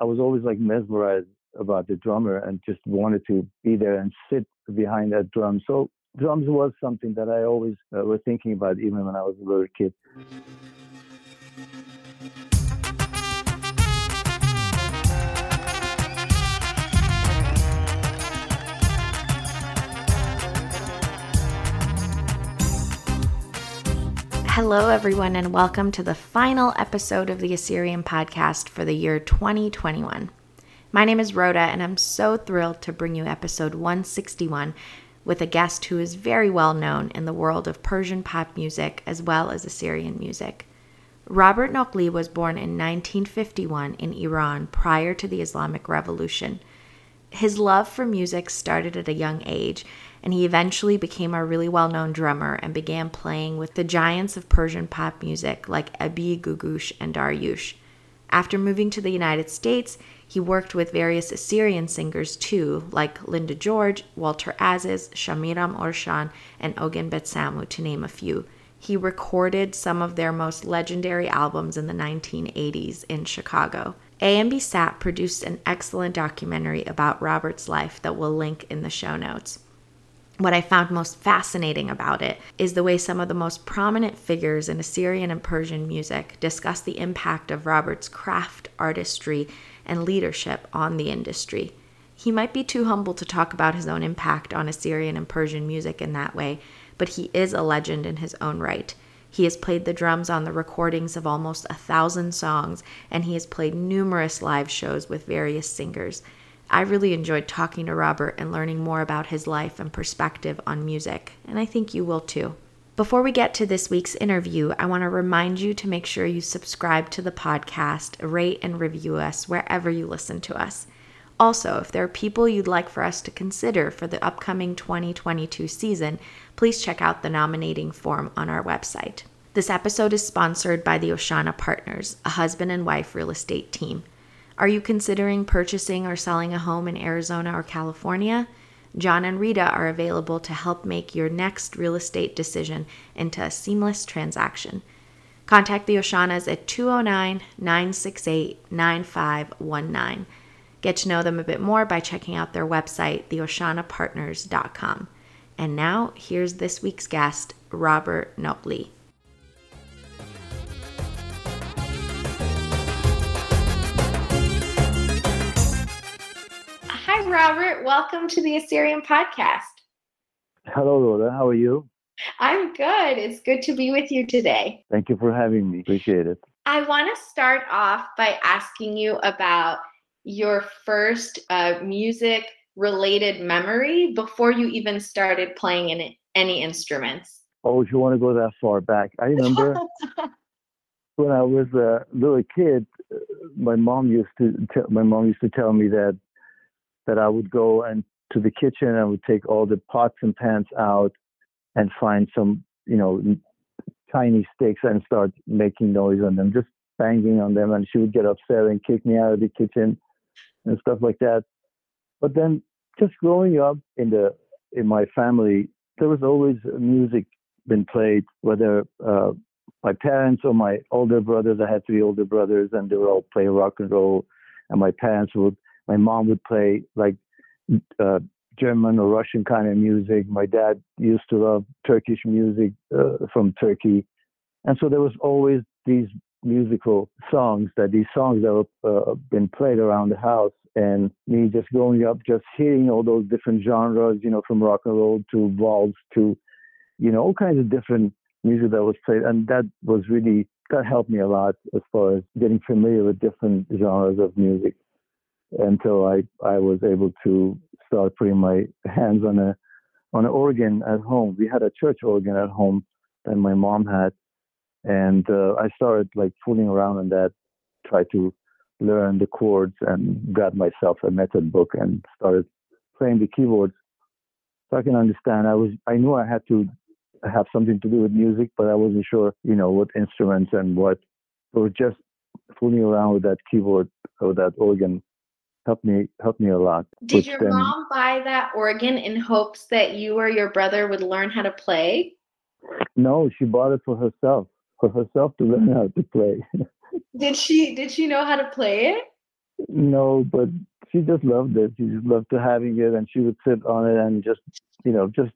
I was always like mesmerized about the drummer and just wanted to be there and sit behind that drum. So drums was something that I always uh, was thinking about even when I was a little kid. Hello, everyone, and welcome to the final episode of the Assyrian podcast for the year 2021. My name is Rhoda, and I'm so thrilled to bring you episode 161 with a guest who is very well known in the world of Persian pop music as well as Assyrian music. Robert Nokli was born in 1951 in Iran prior to the Islamic Revolution. His love for music started at a young age, and he eventually became a really well known drummer and began playing with the giants of Persian pop music like Ebi Googoosh and Dariush. After moving to the United States, he worked with various Assyrian singers too, like Linda George, Walter Aziz, Shamiram Urshan, and Ogen Betsamu, to name a few. He recorded some of their most legendary albums in the 1980s in Chicago. AMB SAP produced an excellent documentary about Robert's life that we'll link in the show notes. What I found most fascinating about it is the way some of the most prominent figures in Assyrian and Persian music discuss the impact of Robert's craft, artistry, and leadership on the industry. He might be too humble to talk about his own impact on Assyrian and Persian music in that way, but he is a legend in his own right. He has played the drums on the recordings of almost a thousand songs, and he has played numerous live shows with various singers. I really enjoyed talking to Robert and learning more about his life and perspective on music, and I think you will too. Before we get to this week's interview, I want to remind you to make sure you subscribe to the podcast, rate and review us wherever you listen to us. Also, if there are people you'd like for us to consider for the upcoming 2022 season, please check out the nominating form on our website. This episode is sponsored by the Oshana Partners, a husband and wife real estate team. Are you considering purchasing or selling a home in Arizona or California? John and Rita are available to help make your next real estate decision into a seamless transaction. Contact the Oshanas at 209 968 9519. Get to know them a bit more by checking out their website, theoshanapartners.com. And now, here's this week's guest, Robert Nokli. Robert. Welcome to the Assyrian podcast. Hello, Rhoda. How are you? I'm good. It's good to be with you today. Thank you for having me. Appreciate it. I want to start off by asking you about your first uh, music related memory before you even started playing in any instruments? Oh, if you want to go that far back, I remember when I was a little kid, my mom used to tell, my mom used to tell me that that I would go and to the kitchen and would take all the pots and pans out and find some, you know, tiny sticks and start making noise on them, just banging on them, and she would get upset and kick me out of the kitchen and stuff like that. But then just growing up in the in my family, there was always music been played, whether uh, my parents or my older brothers. I had three older brothers, and they would all play rock and roll. And my parents would, my mom would play like uh, German or Russian kind of music. My dad used to love Turkish music uh, from Turkey, and so there was always these musical songs that these songs that were uh, been played around the house. And me just growing up just hearing all those different genres you know from rock and roll to waltz to you know all kinds of different music that was played. And that was really that helped me a lot as far as getting familiar with different genres of music until I I was able to start putting my hands on a on an organ at home. We had a church organ at home that my mom had, and uh, I started like fooling around on that, try to learn the chords, and got myself a method book and started playing the keyboards. So I can understand. I was I knew I had to have something to do with music, but I wasn't sure, you know, what instruments and what. So just fooling around with that keyboard or that organ helped me helped me a lot. Did your then, mom buy that organ in hopes that you or your brother would learn how to play? No, she bought it for herself for herself to learn how to play. did she did she know how to play it? No, but she just loved it. She just loved to having it, and she would sit on it and just, you know, just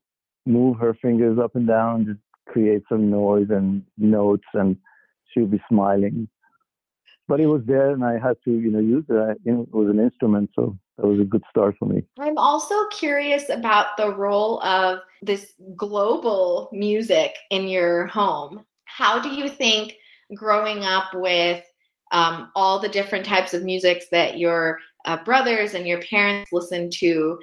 move her fingers up and down, just create some noise and notes, and she would be smiling. But it was there, and I had to, you know, use it. I, it was an instrument, so that was a good start for me. I'm also curious about the role of this global music in your home. How do you think growing up with um, all the different types of musics that your uh, brothers and your parents listen to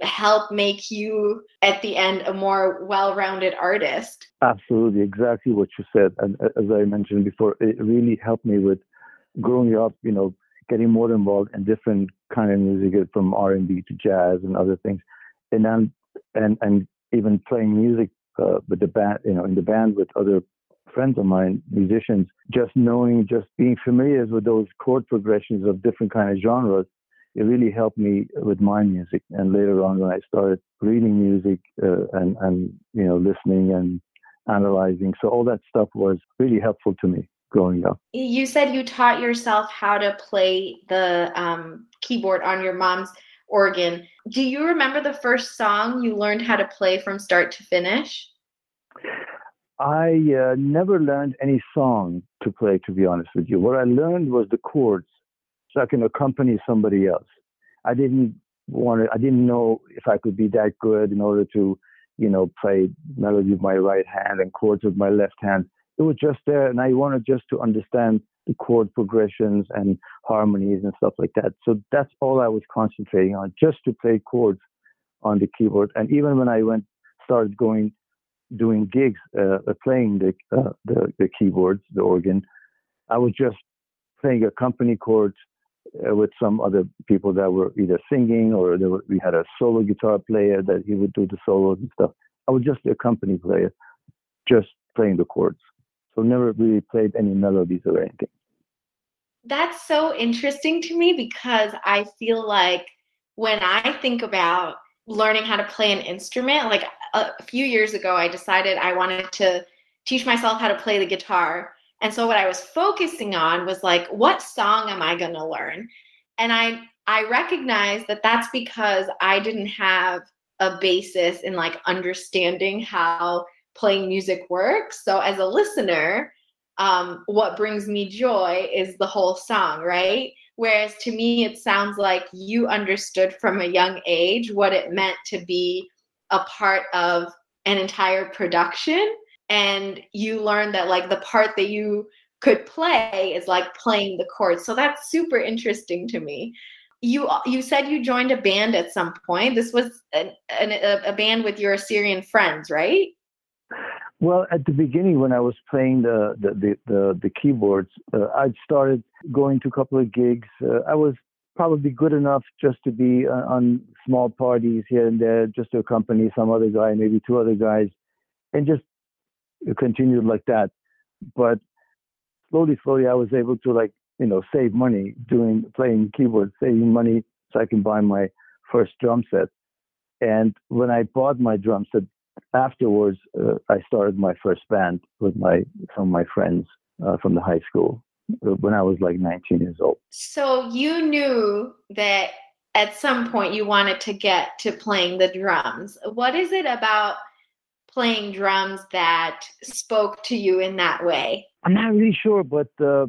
help make you at the end a more well-rounded artist absolutely exactly what you said and uh, as i mentioned before it really helped me with growing up you know getting more involved in different kind of music from r&b to jazz and other things and then and and even playing music uh, with the band you know in the band with other friends of mine, musicians, just knowing, just being familiar with those chord progressions of different kind of genres, it really helped me with my music. And later on, when I started reading music uh, and and you know listening and analyzing, so all that stuff was really helpful to me growing up. You said you taught yourself how to play the um, keyboard on your mom's organ. Do you remember the first song you learned how to play from start to finish? I uh, never learned any song to play, to be honest with you. What I learned was the chords so I can accompany somebody else. I didn't want to, I didn't know if I could be that good in order to, you know, play melody with my right hand and chords with my left hand. It was just there, and I wanted just to understand the chord progressions and harmonies and stuff like that. So that's all I was concentrating on, just to play chords on the keyboard. And even when I went, started going doing gigs, uh, uh, playing the, uh, the, the keyboards, the organ, I was just playing a company chord uh, with some other people that were either singing or were, we had a solo guitar player that he would do the solos and stuff. I was just a company player, just playing the chords. So never really played any melodies or anything. That's so interesting to me because I feel like when I think about learning how to play an instrument, like a few years ago, I decided I wanted to teach myself how to play the guitar. And so what I was focusing on was like, what song am I going to learn? And I I recognize that that's because I didn't have a basis in like understanding how playing music works. So as a listener, um, what brings me joy is the whole song, right? Whereas to me, it sounds like you understood from a young age what it meant to be a part of an entire production. And you learned that like the part that you could play is like playing the chords. So that's super interesting to me. You you said you joined a band at some point. This was an, an, a band with your assyrian friends right well at the beginning when i was playing the the the, the, the keyboards uh, i started going to a couple of gigs uh, i was probably good enough just to be uh, on small parties here and there, just to accompany some other guy, maybe two other guys, and just continued like that. But slowly, slowly, I was able to like you know save money doing playing keyboards, saving money so I can buy my first drum set. And when I bought my drum set, afterwards, uh, I started my first band with my some of my friends uh, from the high school when I was like 19 years old. So you knew that at some point you wanted to get to playing the drums. What is it about playing drums that spoke to you in that way? I'm not really sure, but uh,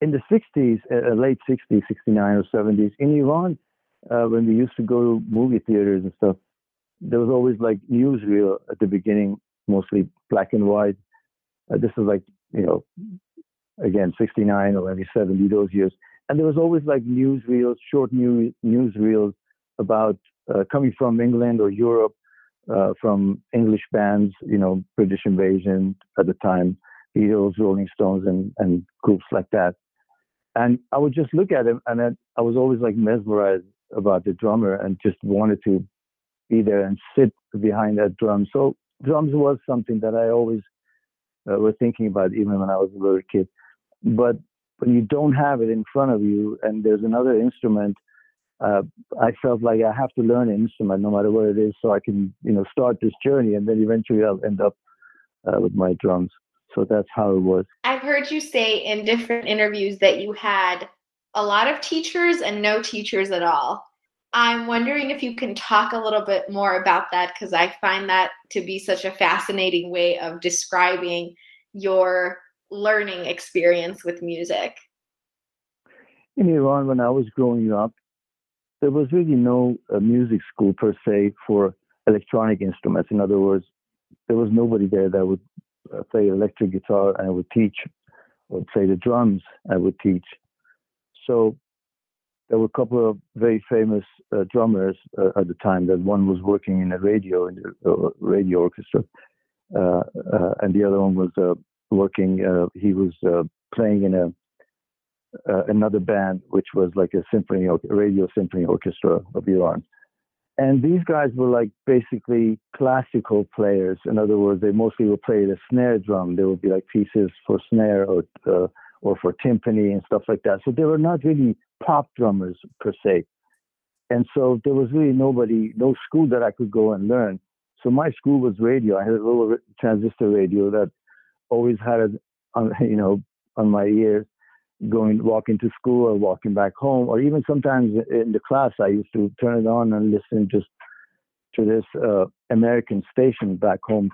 in the 60s, uh, late 60s, 69 or 70s, in Iran, uh, when we used to go to movie theaters and stuff, there was always like newsreel at the beginning, mostly black and white. Uh, this is like, you know, again 69 or maybe 70 those years and there was always like newsreels short news newsreels about uh, coming from england or europe uh, from english bands you know british invasion at the time beatles rolling stones and, and groups like that and i would just look at him and i was always like mesmerized about the drummer and just wanted to be there and sit behind that drum so drums was something that i always uh, was thinking about even when i was a little kid but when you don't have it in front of you and there's another instrument, uh, I felt like I have to learn an instrument no matter what it is, so I can you know start this journey, and then eventually I'll end up uh, with my drums. So that's how it was. I've heard you say in different interviews that you had a lot of teachers and no teachers at all. I'm wondering if you can talk a little bit more about that because I find that to be such a fascinating way of describing your learning experience with music. In Iran, when I was growing up, there was really no uh, music school per se for electronic instruments. In other words, there was nobody there that would uh, play electric guitar and I would teach, or play the drums I would teach. So there were a couple of very famous uh, drummers uh, at the time. That one was working in a radio in the uh, radio orchestra, uh, uh, and the other one was working. he was playing in a another band, which was like a symphony, radio symphony orchestra of Iran. And these guys were like basically classical players. In other words, they mostly would play the snare drum. There would be like pieces for snare or or for timpani and stuff like that. So they were not really pop drummers per se. And so there was really nobody, no school that I could go and learn. So my school was radio. I had a little transistor radio that always had it on, you know, on my ears going, walking to school or walking back home, or even sometimes in the class, I used to turn it on and listen just to this uh, American station back home,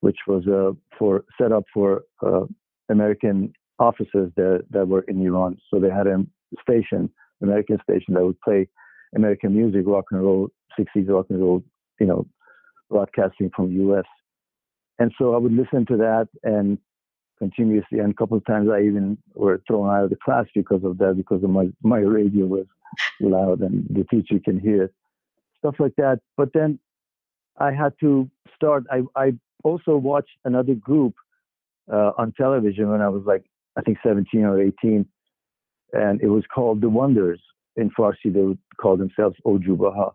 which was uh, for set up for uh, American officers that, that were in Iran. So they had a station, American station that would play American music, rock and roll, 60s rock and roll, you know, broadcasting from US. And so I would listen to that and continuously. And a couple of times I even were thrown out of the class because of that, because of my, my radio was loud and the teacher can hear it, stuff like that. But then I had to start. I, I also watched another group uh, on television when I was like I think 17 or 18, and it was called The Wonders. In Farsi, they would call themselves Ojubaha.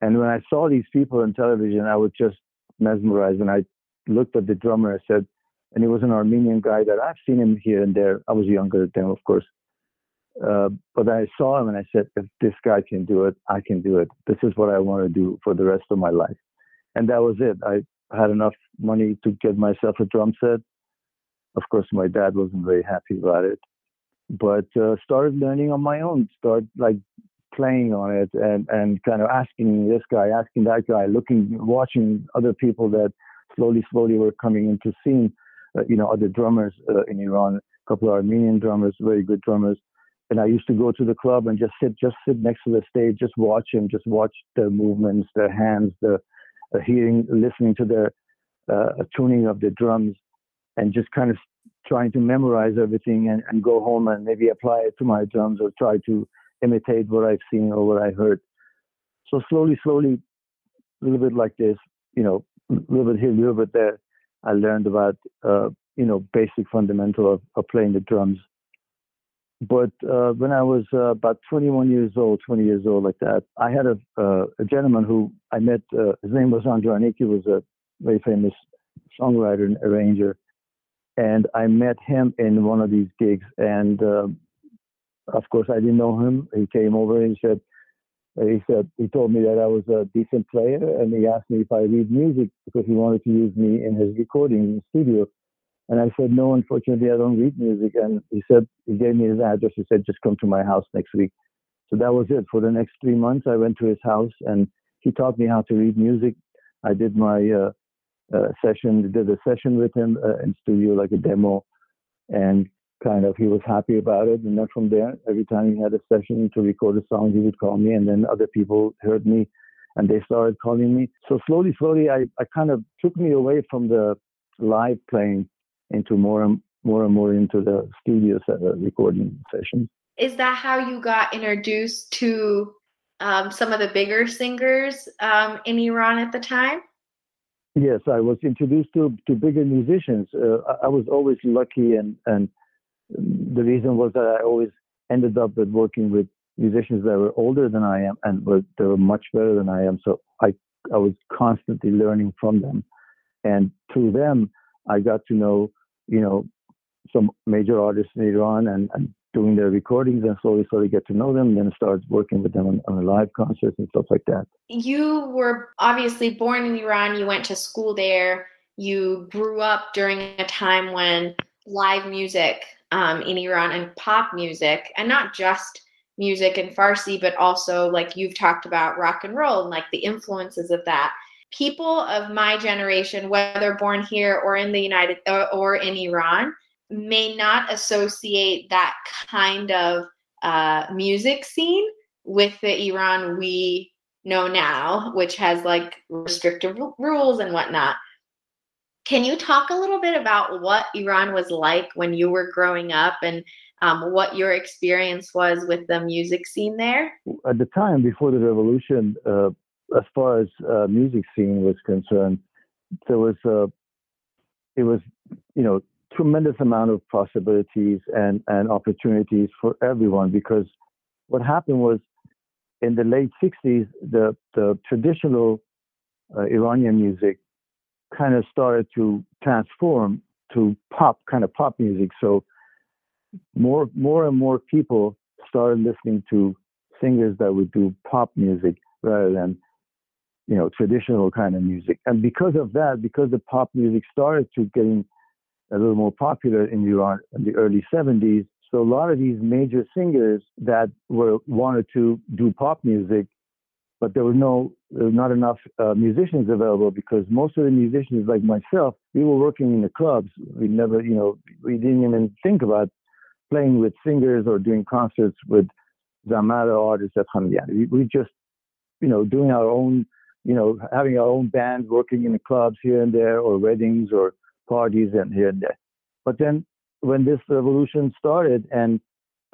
And when I saw these people on television, I was just mesmerized. And I looked at the drummer, I said, and he was an Armenian guy that I've seen him here and there. I was younger than, of course. Uh, but I saw him and I said, if this guy can do it, I can do it. This is what I want to do for the rest of my life. And that was it. I had enough money to get myself a drum set of course, my dad wasn't very happy about it, but uh, started learning on my own. Start like playing on it and and kind of asking this guy, asking that guy, looking, watching other people that slowly, slowly were coming into scene. Uh, you know, other drummers uh, in Iran, a couple of Armenian drummers, very good drummers. And I used to go to the club and just sit, just sit next to the stage, just watch them, just watch their movements, their hands, the hearing, listening to their uh, tuning of the drums and just kind of trying to memorize everything and, and go home and maybe apply it to my drums or try to imitate what I've seen or what I heard. So slowly, slowly, a little bit like this, you know, a little bit here, a little bit there, I learned about, uh, you know, basic fundamental of, of playing the drums. But uh, when I was uh, about 21 years old, 20 years old, like that, I had a, uh, a gentleman who I met. Uh, his name was Andrew He was a very famous songwriter and arranger and I met him in one of these gigs. And uh, of course, I didn't know him. He came over and he said, he said he told me that I was a decent player, and he asked me if I read music because he wanted to use me in his recording studio. And I said, no, unfortunately, I don't read music. And he said he gave me his address. He said, just come to my house next week. So that was it. For the next three months, I went to his house and he taught me how to read music. I did my uh, uh, session, did a session with him uh, in studio, like a demo, and kind of he was happy about it. And then from there, every time he had a session to record a song, he would call me, and then other people heard me, and they started calling me. So slowly, slowly, I, I kind of took me away from the live playing into more and more and more into the studio uh, recording sessions. Is that how you got introduced to um, some of the bigger singers um, in Iran at the time? Yes, I was introduced to to bigger musicians. Uh, I, I was always lucky, and and the reason was that I always ended up with working with musicians that were older than I am, and were they were much better than I am. So I I was constantly learning from them, and through them I got to know you know some major artists in Iran and, and doing their recordings and slowly, slowly get to know them, and then start working with them on, on live concerts and stuff like that. You were obviously born in Iran, you went to school there, you grew up during a time when live music um, in Iran and pop music, and not just music in Farsi, but also like you've talked about rock and roll and like the influences of that. People of my generation, whether born here or in the United or in Iran, may not associate that kind of uh, music scene with the Iran we know now, which has like restrictive rules and whatnot. Can you talk a little bit about what Iran was like when you were growing up and um, what your experience was with the music scene there? At the time before the revolution, uh, as far as uh, music scene was concerned, there was uh, it was you know tremendous amount of possibilities and and opportunities for everyone because what happened was in the late 60s the the traditional uh, Iranian music kind of started to transform to pop kind of pop music. So more more and more people started listening to singers that would do pop music rather than you know traditional kind of music. And because of that because the pop music started to getting a little more popular in Iran in the early 70s so a lot of these major singers that were wanted to do pop music but there was no there was not enough uh, musicians available because most of the musicians like myself we were working in the clubs we never you know we didn't even think about playing with singers or doing concerts with Zamara artists at Hamdian. We, we just, you know, doing our own, you know, having our own band, working in the clubs here and there, or weddings or parties and here and there. But then when this revolution started and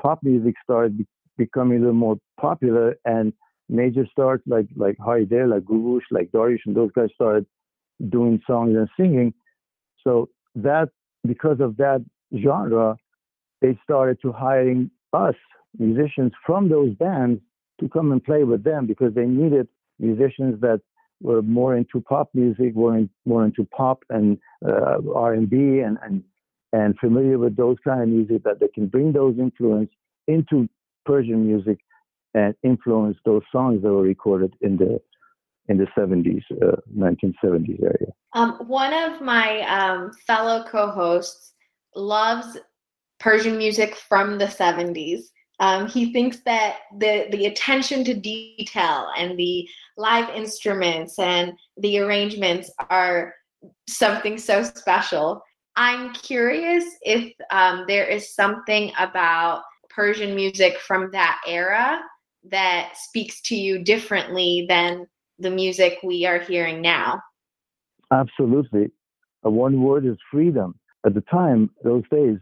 pop music started be- becoming a little more popular and major stars like like Haider, like Googoosh, like Dariush, and those guys started doing songs and singing. So that because of that genre, they started to hiring us musicians from those bands to come and play with them because they needed musicians that were more into pop music, were in, more into pop and uh, R&B and, and and familiar with those kind of music that they can bring those influence into Persian music and influence those songs that were recorded in the in the 70s, uh, 1970s area. Um, one of my um, fellow co-hosts loves Persian music from the 70s. Um, he thinks that the the attention to detail and the live instruments and the arrangements are something so special. I'm curious if um, there is something about Persian music from that era that speaks to you differently than the music we are hearing now. Absolutely. Uh, one word is freedom. At the time, those days,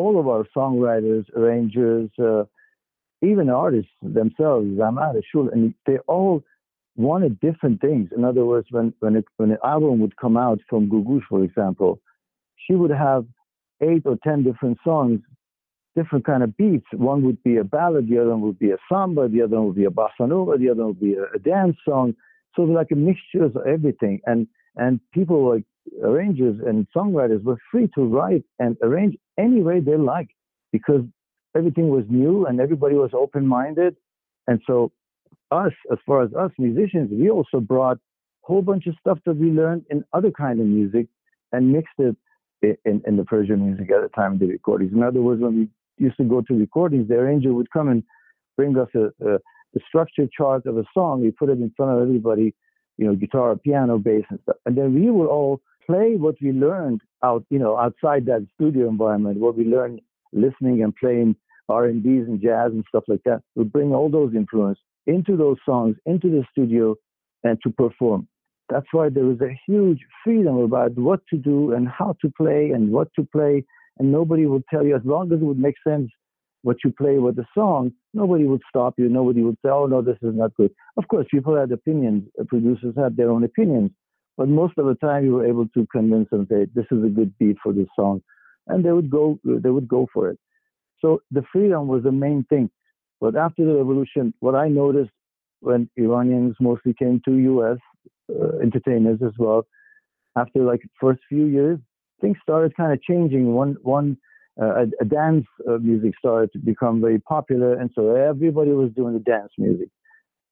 all of our songwriters, arrangers, uh, even artists themselves, Zamar, Shul, and they all wanted different things. In other words, when when, it, when an album would come out from Googoosh, for example, she would have eight or ten different songs, different kind of beats. One would be a ballad, the other one would be a samba, the other one would be a bossa nova, the other one would be a, a dance song. So like a mixture of everything. And and people like arrangers and songwriters were free to write and arrange any way they liked because everything was new and everybody was open minded. And so, us, as far as us musicians, we also brought a whole bunch of stuff that we learned in other kind of music and mixed it in, in the Persian music at the time of the recordings. In other words, when we used to go to recordings, the arranger would come and bring us a, a structure chart of a song. We put it in front of everybody, you know, guitar, piano, bass, and stuff. And then we would all play what we learned out, you know, outside that studio environment, what we learned listening and playing R&Bs and jazz and stuff like that. We bring all those influence into those songs, into the studio, and to perform. That's why there was a huge freedom about what to do and how to play and what to play. And nobody would tell you, as long as it would make sense what you play with the song, nobody would stop you. Nobody would say, oh, no, this is not good. Of course, people had opinions. Producers had their own opinions. But most of the time, you were able to convince them that this is a good beat for this song, and they would go. They would go for it. So the freedom was the main thing. But after the revolution, what I noticed when Iranians mostly came to U.S. Uh, entertainers as well, after like first few years, things started kind of changing. One one uh, a, a, dance uh, music started to become very popular, and so everybody was doing the dance music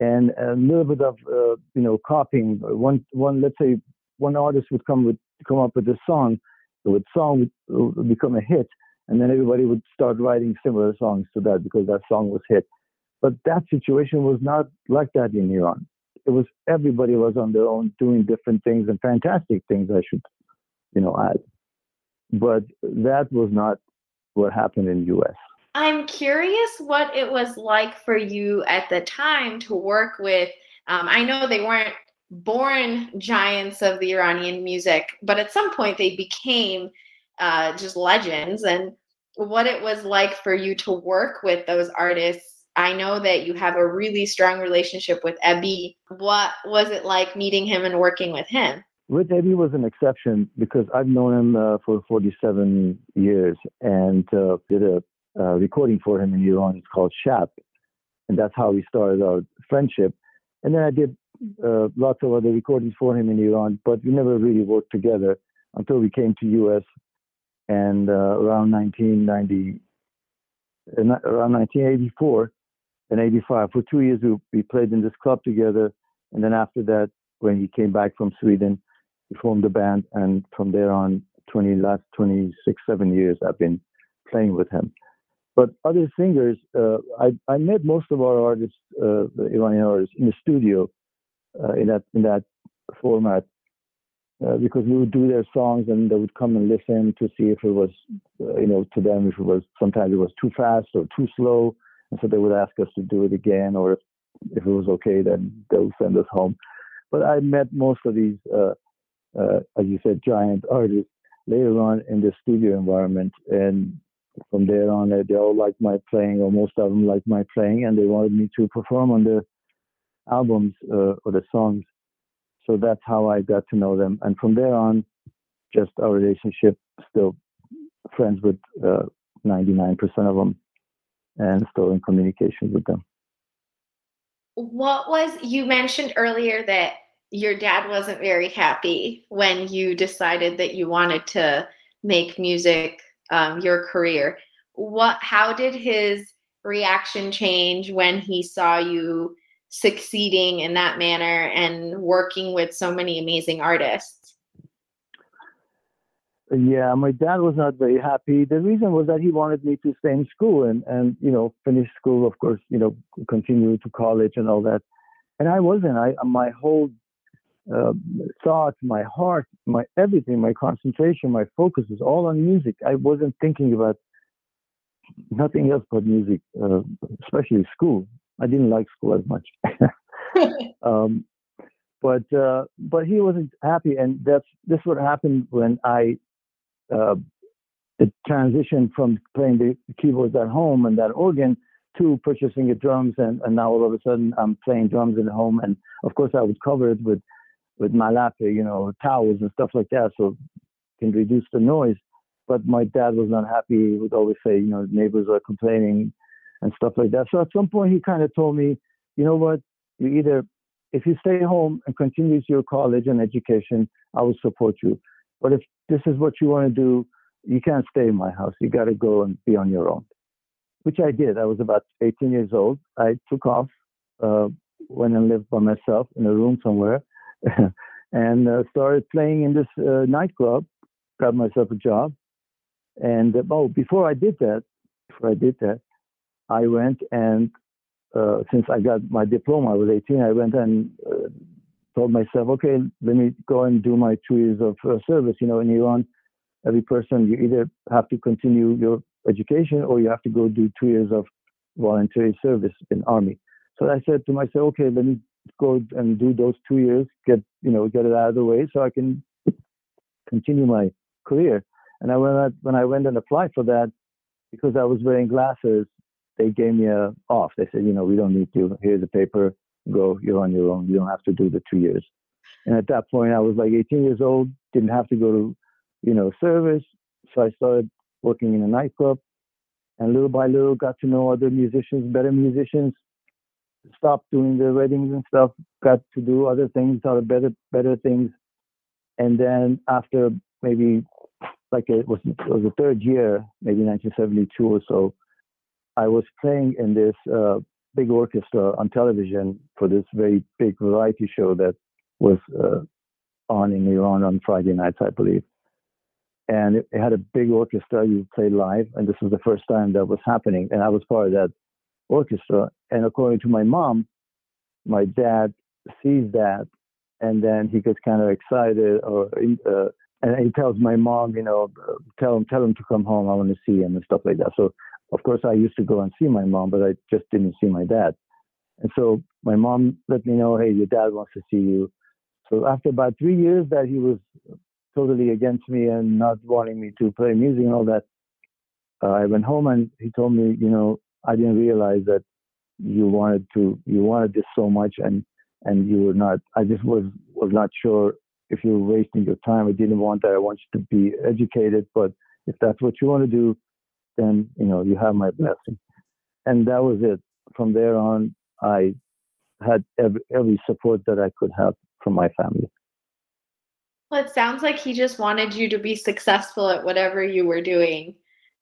and a little bit of uh, you know copying. One one let's say one artist would come with come up with a song, the song would, would become a hit, and then everybody would start writing similar songs to that because that song was hit. But that situation was not like that in Iran. It was everybody was on their own doing different things and fantastic things, I should, you know, add. But that was not what happened in U.S. I'm curious what it was like for you at the time to work with. Um, I know they weren't born giants of the Iranian music, but at some point they became uh, just legends. And what it was like for you to work with those artists. I know that you have a really strong relationship with Ebi. What was it like meeting him and working with him? With Ebi was an exception because I've known him uh, for 47 years and uh, did a uh, recording for him in Iran. It's called Shap, and that's how we started our friendship. And then I did uh, lots of other recordings for him in Iran, but we never really worked together until we came to U.S. And uh, around 1990, uh, around 1984 and 85, for two years we, we played in this club together. And then after that, when he came back from Sweden, we formed a band, and from there on, 20 last 26, seven years, I've been playing with him. But other singers, uh, I, I met most of our artists, uh, the Iranian artists, in the studio uh, in that in that format uh, because we would do their songs and they would come and listen to see if it was, uh, you know, to them if it was sometimes it was too fast or too slow, and so they would ask us to do it again, or if if it was okay, then they would send us home. But I met most of these, uh, as you said, giant artists later on in the studio environment, and from there on, they all liked my playing, or most of them liked my playing, and they wanted me to perform on the albums uh, or the songs. So that's how I got to know them, and from there on, just our relationship still friends with uh, 99% of them, and still in communication with them. What was you mentioned earlier that your dad wasn't very happy when you decided that you wanted to make music um, your career. What? How did his reaction change when he saw you succeeding in that manner and working with so many amazing artists? Yeah, my dad was not very happy. The reason was that he wanted me to stay in school and, and you know, finish school, of course, you know, continue to college and all that. And I wasn't. I my whole uh, thoughts, my heart, my everything, my concentration, my focus was all on music. I wasn't thinking about nothing else but music, uh, especially school. I didn't like school as much. um, but uh, but he wasn't happy, and that's this what happened when I uh, the transition from playing the keyboards at home and that organ to purchasing the drums, and, and now all of a sudden I'm playing drums at home, and of course I would cover it with with malape, you know, towels and stuff like that, so can reduce the noise. But my dad was not happy. He would always say, you know, neighbors are complaining and stuff like that. So at some point, he kind of told me, you know what, you either, if you stay home and continue your college and education, I will support you. But if this is what you want to do, you can't stay in my house. You got to go and be on your own, which I did. I was about 18 years old. I took off, uh, went and lived by myself in a room somewhere and uh, started playing in this uh, nightclub. Got myself a job, and uh, oh, before I did that, before I did that, I went and uh, since I got my diploma, I was 18. I went and uh, told myself, okay, let me go and do my two years of uh, service. You know, in Iran, every person you either have to continue your education or you have to go do two years of voluntary service in army. So I said to myself, okay, let me go and do those two years, get you know get it out of the way, so I can continue my career. And I went when I went and applied for that because I was wearing glasses. They gave me a off. They said, you know, we don't need you. Here's the paper. Go. You're on your own. You don't have to do the two years. And at that point, I was like 18 years old. Didn't have to go to, you know, service. So I started working in a nightclub, and little by little got to know other musicians, better musicians, stopped doing the weddings and stuff, got to do other things, other better better things. And then after maybe like it was it was the third year, maybe 1972 or so, I was playing in this uh, big orchestra on television for this very big variety show that was uh, on in Iran on Friday nights, I believe. and it, it had a big orchestra. You play live, and this was the first time that was happening, and I was part of that orchestra. And according to my mom, my dad sees that, and then he gets kind of excited, or uh, and he tells my mom, you know, tell him tell him to come home. I want to see him and stuff like that. So of course I used to go and see my mom, but I just didn't see my dad. And so my mom let me know, hey, your dad wants to see you. So after about three years that he was totally against me and not wanting me to play music and all that, uh, I went home and he told me, you know, I didn't realize that you wanted to, you wanted this so much and and you were not. I just was was not sure if you were wasting your time. I didn't want that. I want you to be educated, but if that's what you want to do, then you know you have my blessing. And that was it. From there on, I had every, every support that I could have from my family. Well, it sounds like he just wanted you to be successful at whatever you were doing.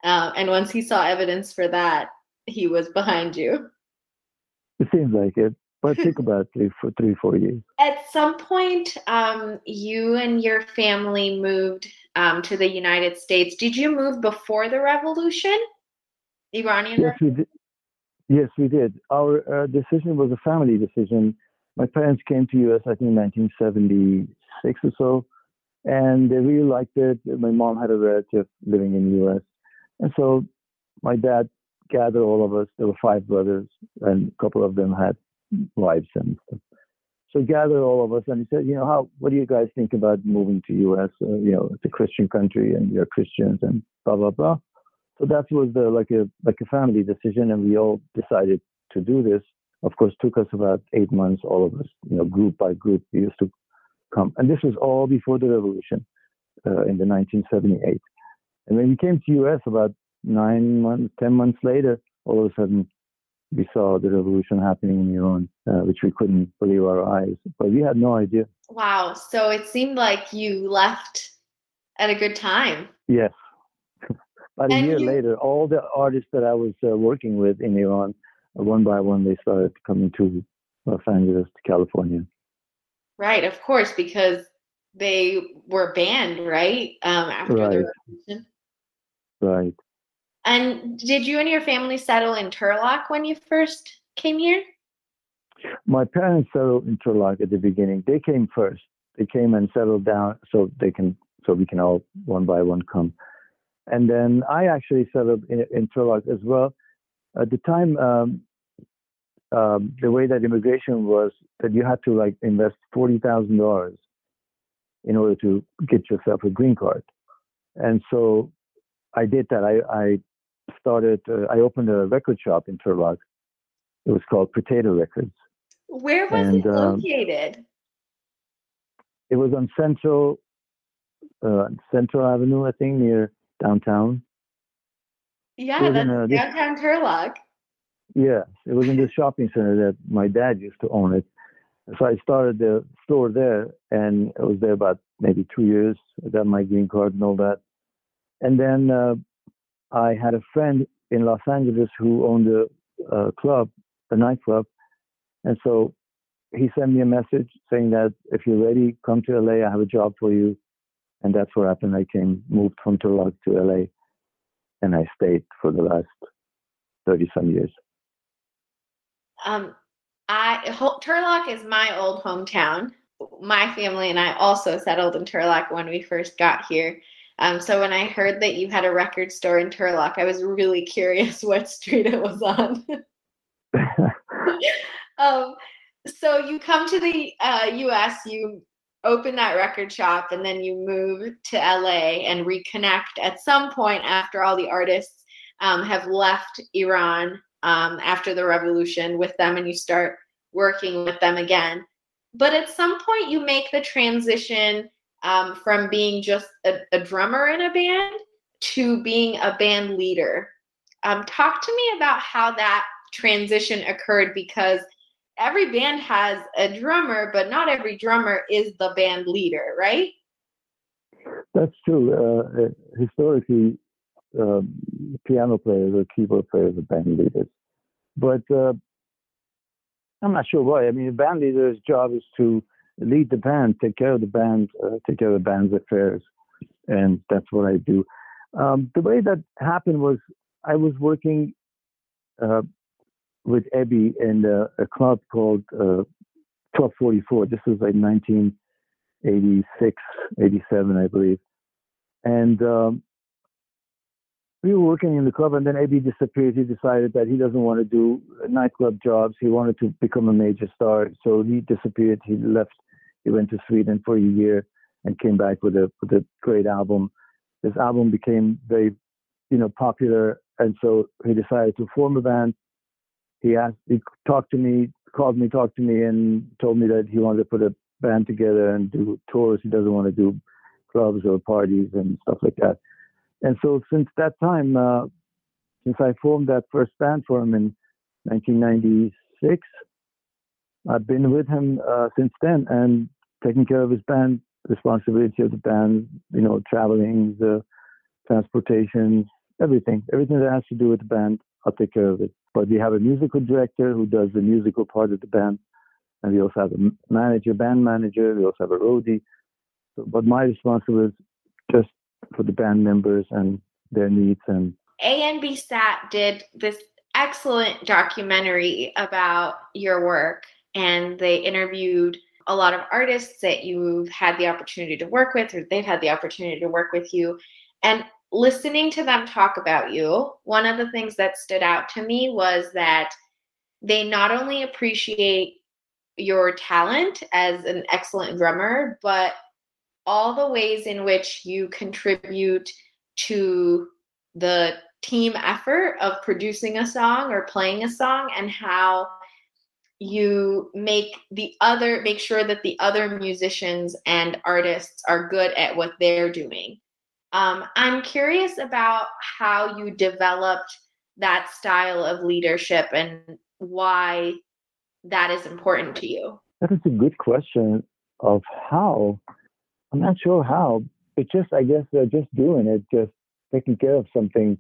Um, and once he saw evidence for that, he was behind you. It seems like it, but think about three, for three, four years. At some point, um, you and your family moved um, to the United States. Did you move before the revolution? Iranian? Yes, we did. Yes, we did. Our uh, decision was a family decision. My parents came to US, I think, 1976 or so, and they really liked it. My mom had a relative living in the US, and so my dad gathered all of us. There were five brothers, and a couple of them had wives and stuff. So gather all of us, and he said, you know, how? What do you guys think about moving to U.S.? Uh, you know, it's a Christian country, and you're Christians, and blah blah blah. So that was the, like a like a family decision, and we all decided to do this. Of course, took us about eight months, all of us, you know, group by group. We used to come, and this was all before the revolution uh, in the 1978. And when we came to U.S. about nine months, ten months later, all of a sudden we saw the revolution happening in Iran, uh, which we couldn't believe our eyes. But we had no idea. Wow. So it seemed like you left at a good time. Yes. About a year you... later, all the artists that I was uh, working with in Iran, uh, one by one, they started coming to Los Angeles, to California. Right, of course, because they were banned, right? Um, after right. the revolution. Right. And did you and your family settle in Turlock when you first came here? My parents settled in Turlock at the beginning. They came first. They came and settled down so they can so we can all one by one come. And then I actually settled in, in Turlock as well. At the time, um, um, the way that immigration was that you had to like invest forty thousand dollars in order to get yourself a green card. And so I did that. I, I started, uh, I opened a record shop in Turlock. It was called Potato Records. Where was and, it um, located? Um, it was on Central, uh, Central Avenue, I think, near downtown. Yeah, that's a, downtown Turlock. Yes, it was in the shopping center that my dad used to own it. So I started the store there, and I was there about maybe two years. I got my green card and all that. And then uh, I had a friend in Los Angeles who owned a, a club, a nightclub, and so he sent me a message saying that if you're ready, come to LA. I have a job for you, and that's what happened. I came, moved from Turlock to LA, and I stayed for the last thirty some years. Um, I Turlock is my old hometown. My family and I also settled in Turlock when we first got here. Um, so when I heard that you had a record store in Turlock, I was really curious what street it was on. um, so you come to the uh, U.S., you open that record shop, and then you move to LA and reconnect at some point after all the artists um, have left Iran um, after the revolution with them, and you start working with them again. But at some point, you make the transition um, from being just a, a, drummer in a band to being a band leader. Um, talk to me about how that transition occurred because every band has a drummer, but not every drummer is the band leader, right? That's true. Uh, historically, um, piano players or keyboard players are band leaders. But uh, I'm not sure why. I mean, a band leader's job is to lead the band, take care of the band, uh, take care of the band's affairs. and that's what I do. Um, the way that happened was I was working uh, with Ebi in a, a club called uh, 1244. This was like 1986, 87, I believe. And um, we were working in the club, and then Ebi disappeared. He decided that he doesn't want to do nightclub jobs. He wanted to become a major star. So he disappeared. He left. He went to Sweden for a year and came back with a with a great album. This album became very, you know, popular, and so he decided to form a band. He asked, he talked to me, called me, talked to me, and told me that he wanted to put a band together and do tours. He doesn't want to do clubs or parties and stuff like that. And so since that time, uh, since I formed that first band for him in 1996, I've been with him uh, since then and taking care of his band, responsibility of the band, you know, traveling, the transportation, everything, everything that has to do with the band, I'll take care of it. But we have a musical director who does the musical part of the band, and we also have a manager, band manager. We also have a roadie. So, but my responsibility is just for the band members and their needs and ANB Sat did this excellent documentary about your work and they interviewed a lot of artists that you've had the opportunity to work with or they've had the opportunity to work with you. And listening to them talk about you one of the things that stood out to me was that they not only appreciate your talent as an excellent drummer but all the ways in which you contribute to the team effort of producing a song or playing a song and how you make the other make sure that the other musicians and artists are good at what they're doing um, i'm curious about how you developed that style of leadership and why that is important to you that is a good question of how I'm not sure how. It's just, I guess, they're just doing it, just taking care of something.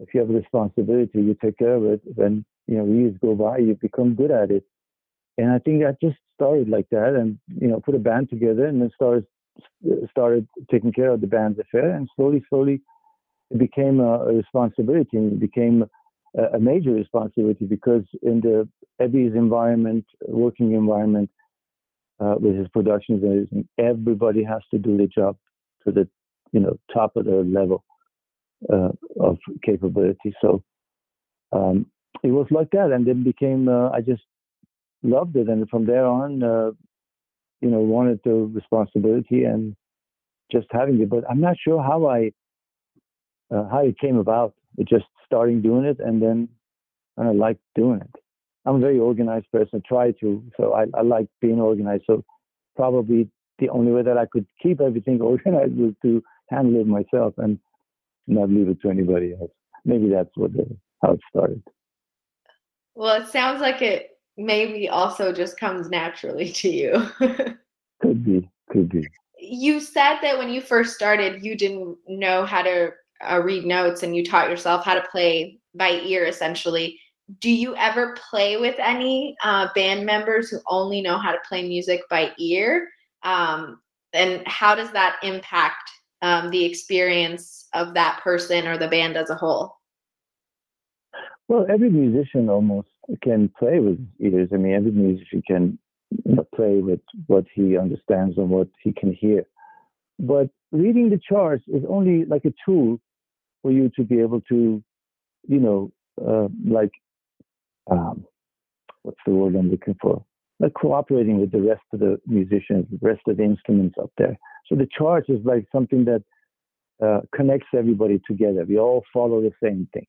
If you have a responsibility, you take care of it. Then, you know, years go by, you become good at it. And I think that just started like that and, you know, put a band together and then started, started taking care of the band's affair. And slowly, slowly, it became a, a responsibility and it became a, a major responsibility because in the Ebi's environment, working environment, uh, with his productions, and everybody has to do the job to the you know top of their level uh, of capability. So um, it was like that, and then became uh, I just loved it, and from there on, uh, you know, wanted the responsibility and just having it. But I'm not sure how I uh, how it came about. It just starting doing it, and then kind of like doing it. I'm a very organized person, try to. So I, I like being organized. So probably the only way that I could keep everything organized was to handle it myself and not leave it to anybody else. Maybe that's what the, how it started. Well, it sounds like it maybe also just comes naturally to you. could be, could be. You said that when you first started, you didn't know how to uh, read notes and you taught yourself how to play by ear essentially do you ever play with any uh, band members who only know how to play music by ear? Um, and how does that impact um, the experience of that person or the band as a whole? Well, every musician almost can play with ears. I mean, every musician can play with what he understands and what he can hear. But reading the charts is only like a tool for you to be able to, you know, uh, like um, what's the word I'm looking for? Like cooperating with the rest of the musicians, the rest of the instruments up there. So the charts is like something that uh, connects everybody together. We all follow the same thing.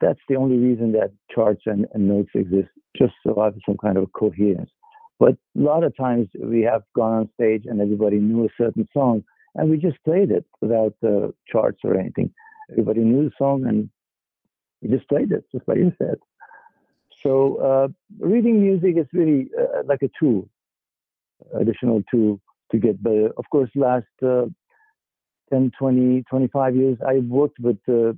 That's the only reason that charts and, and notes exist, just so I have some kind of coherence. But a lot of times we have gone on stage and everybody knew a certain song, and we just played it without the uh, charts or anything. Everybody knew the song, and we just played it, just like you said. So uh, reading music is really uh, like a tool, additional tool to get better. Of course, last uh, 10, 20, 25 years, I worked with uh,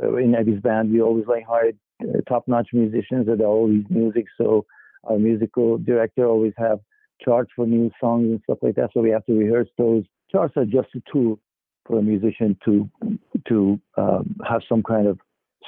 in Ebi's band. We always like hired uh, top-notch musicians that always music. So our musical director always have charts for new songs and stuff like that. So we have to rehearse those charts are just a tool for a musician to to um, have some kind of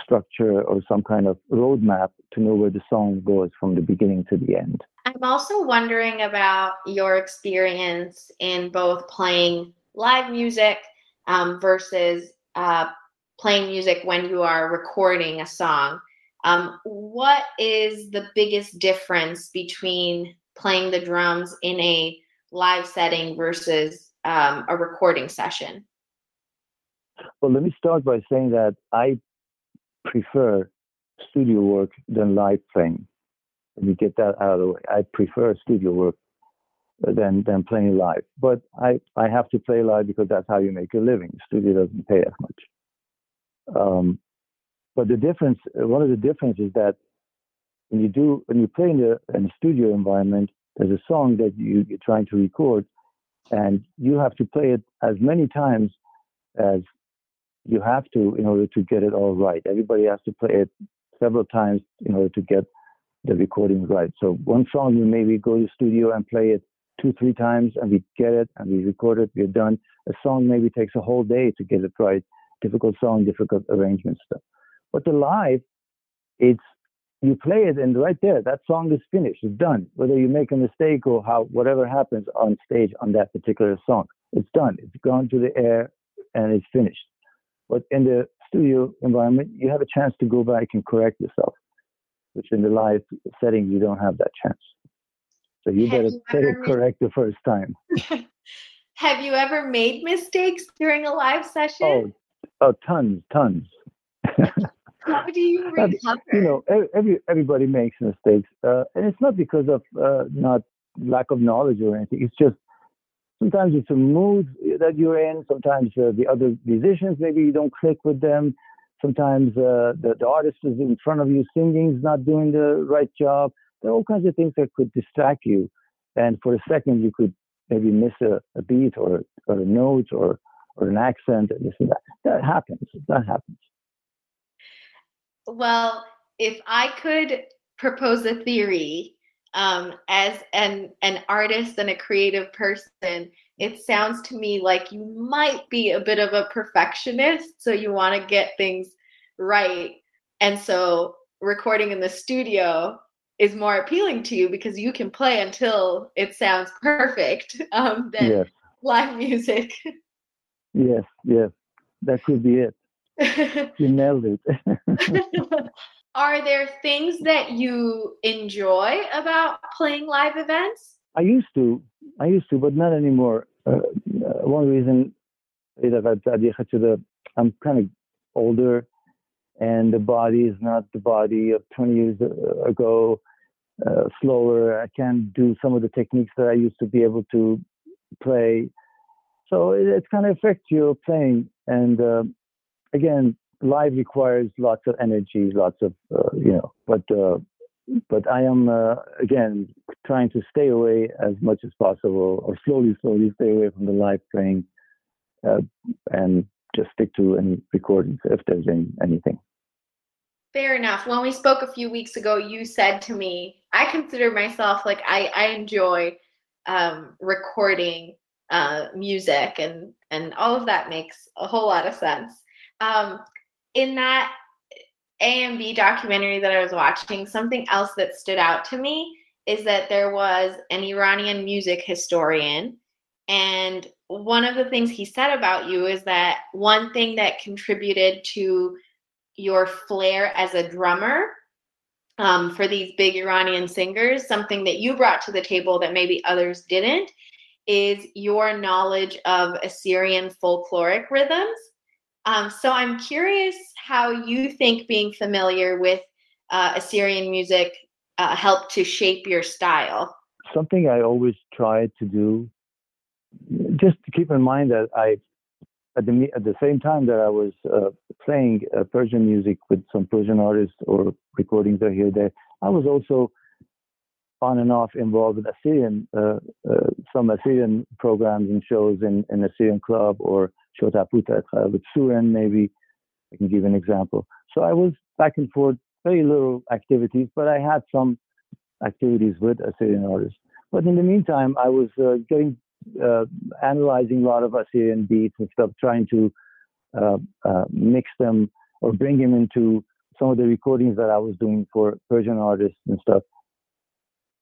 structure or some kind of roadmap to know where the song goes from the beginning to the end. I'm also wondering about your experience in both playing live music um, versus uh, playing music when you are recording a song. Um, what is the biggest difference between playing the drums in a live setting versus um, a recording session? Well, let me start by saying that I prefer studio work than live playing. Let me get that out of the way. I prefer studio work than than playing live. But I I have to play live because that's how you make a living. Studio doesn't pay as much. Um, but the difference, one of the differences is that when you do when you play in a, in a studio environment, there's a song that you, you're trying to record, and you have to play it as many times as you have to in order to get it all right. Everybody has to play it several times in order to get the recording right. So one song you maybe go to the studio and play it two, three times and we get it and we record it, we're done. A song maybe takes a whole day to get it right. Difficult song, difficult arrangement stuff. But the live, it's you play it and right there, that song is finished, it's done. Whether you make a mistake or how whatever happens on stage on that particular song, it's done. It's gone to the air and it's finished. But in the studio environment, you have a chance to go back and correct yourself, which in the live setting you don't have that chance. So you have better you get it correct the first time. have you ever made mistakes during a live session? Oh, oh tons, tons. How do you recover? you know, every, everybody makes mistakes, uh, and it's not because of uh, not lack of knowledge or anything. It's just sometimes it's a mood that you're in. Sometimes uh, the other musicians maybe you don't click with them. Sometimes uh, the, the artist is in front of you singing is not doing the right job. There are all kinds of things that could distract you, and for a second you could maybe miss a, a beat or or a note or or an accent and this and that. That happens. That happens. Well, if I could propose a theory um, as an an artist and a creative person, it sounds to me like you might be a bit of a perfectionist. So you want to get things right, and so recording in the studio is more appealing to you because you can play until it sounds perfect um, than yes. live music. yes, yes, that could be it. you nailed it. Are there things that you enjoy about playing live events? I used to. I used to, but not anymore. Uh, uh one reason is that I'm kind of older and the body is not the body of 20 years uh, ago, uh, slower. I can't do some of the techniques that I used to be able to play. So it, it kind of affects your playing. And uh, again, live requires lots of energy, lots of uh, you know. But uh, but I am uh, again trying to stay away as much as possible, or slowly, slowly stay away from the live playing, uh, and just stick to any recordings if there's any, anything. Fair enough. When we spoke a few weeks ago, you said to me, I consider myself like I, I enjoy um, recording uh, music and and all of that makes a whole lot of sense. Um, in that ANB documentary that I was watching, something else that stood out to me is that there was an Iranian music historian. And one of the things he said about you is that one thing that contributed to your flair as a drummer um, for these big Iranian singers, something that you brought to the table that maybe others didn't, is your knowledge of Assyrian folkloric rhythms. Um, so I'm curious how you think being familiar with uh, Assyrian music uh, helped to shape your style. Something I always try to do, just to keep in mind that I, at the at the same time that I was uh, playing uh, Persian music with some Persian artists or recordings are here there, I was also on and off involved with Assyrian, uh, uh, some Assyrian programs and shows in, in Assyrian club or Shotaputa with Suren, maybe I can give an example. So I was back and forth, very little activities, but I had some activities with Assyrian artists. But in the meantime, I was uh, getting uh, analyzing a lot of Assyrian beats and stuff, trying to uh, uh, mix them or bring them into some of the recordings that I was doing for Persian artists and stuff.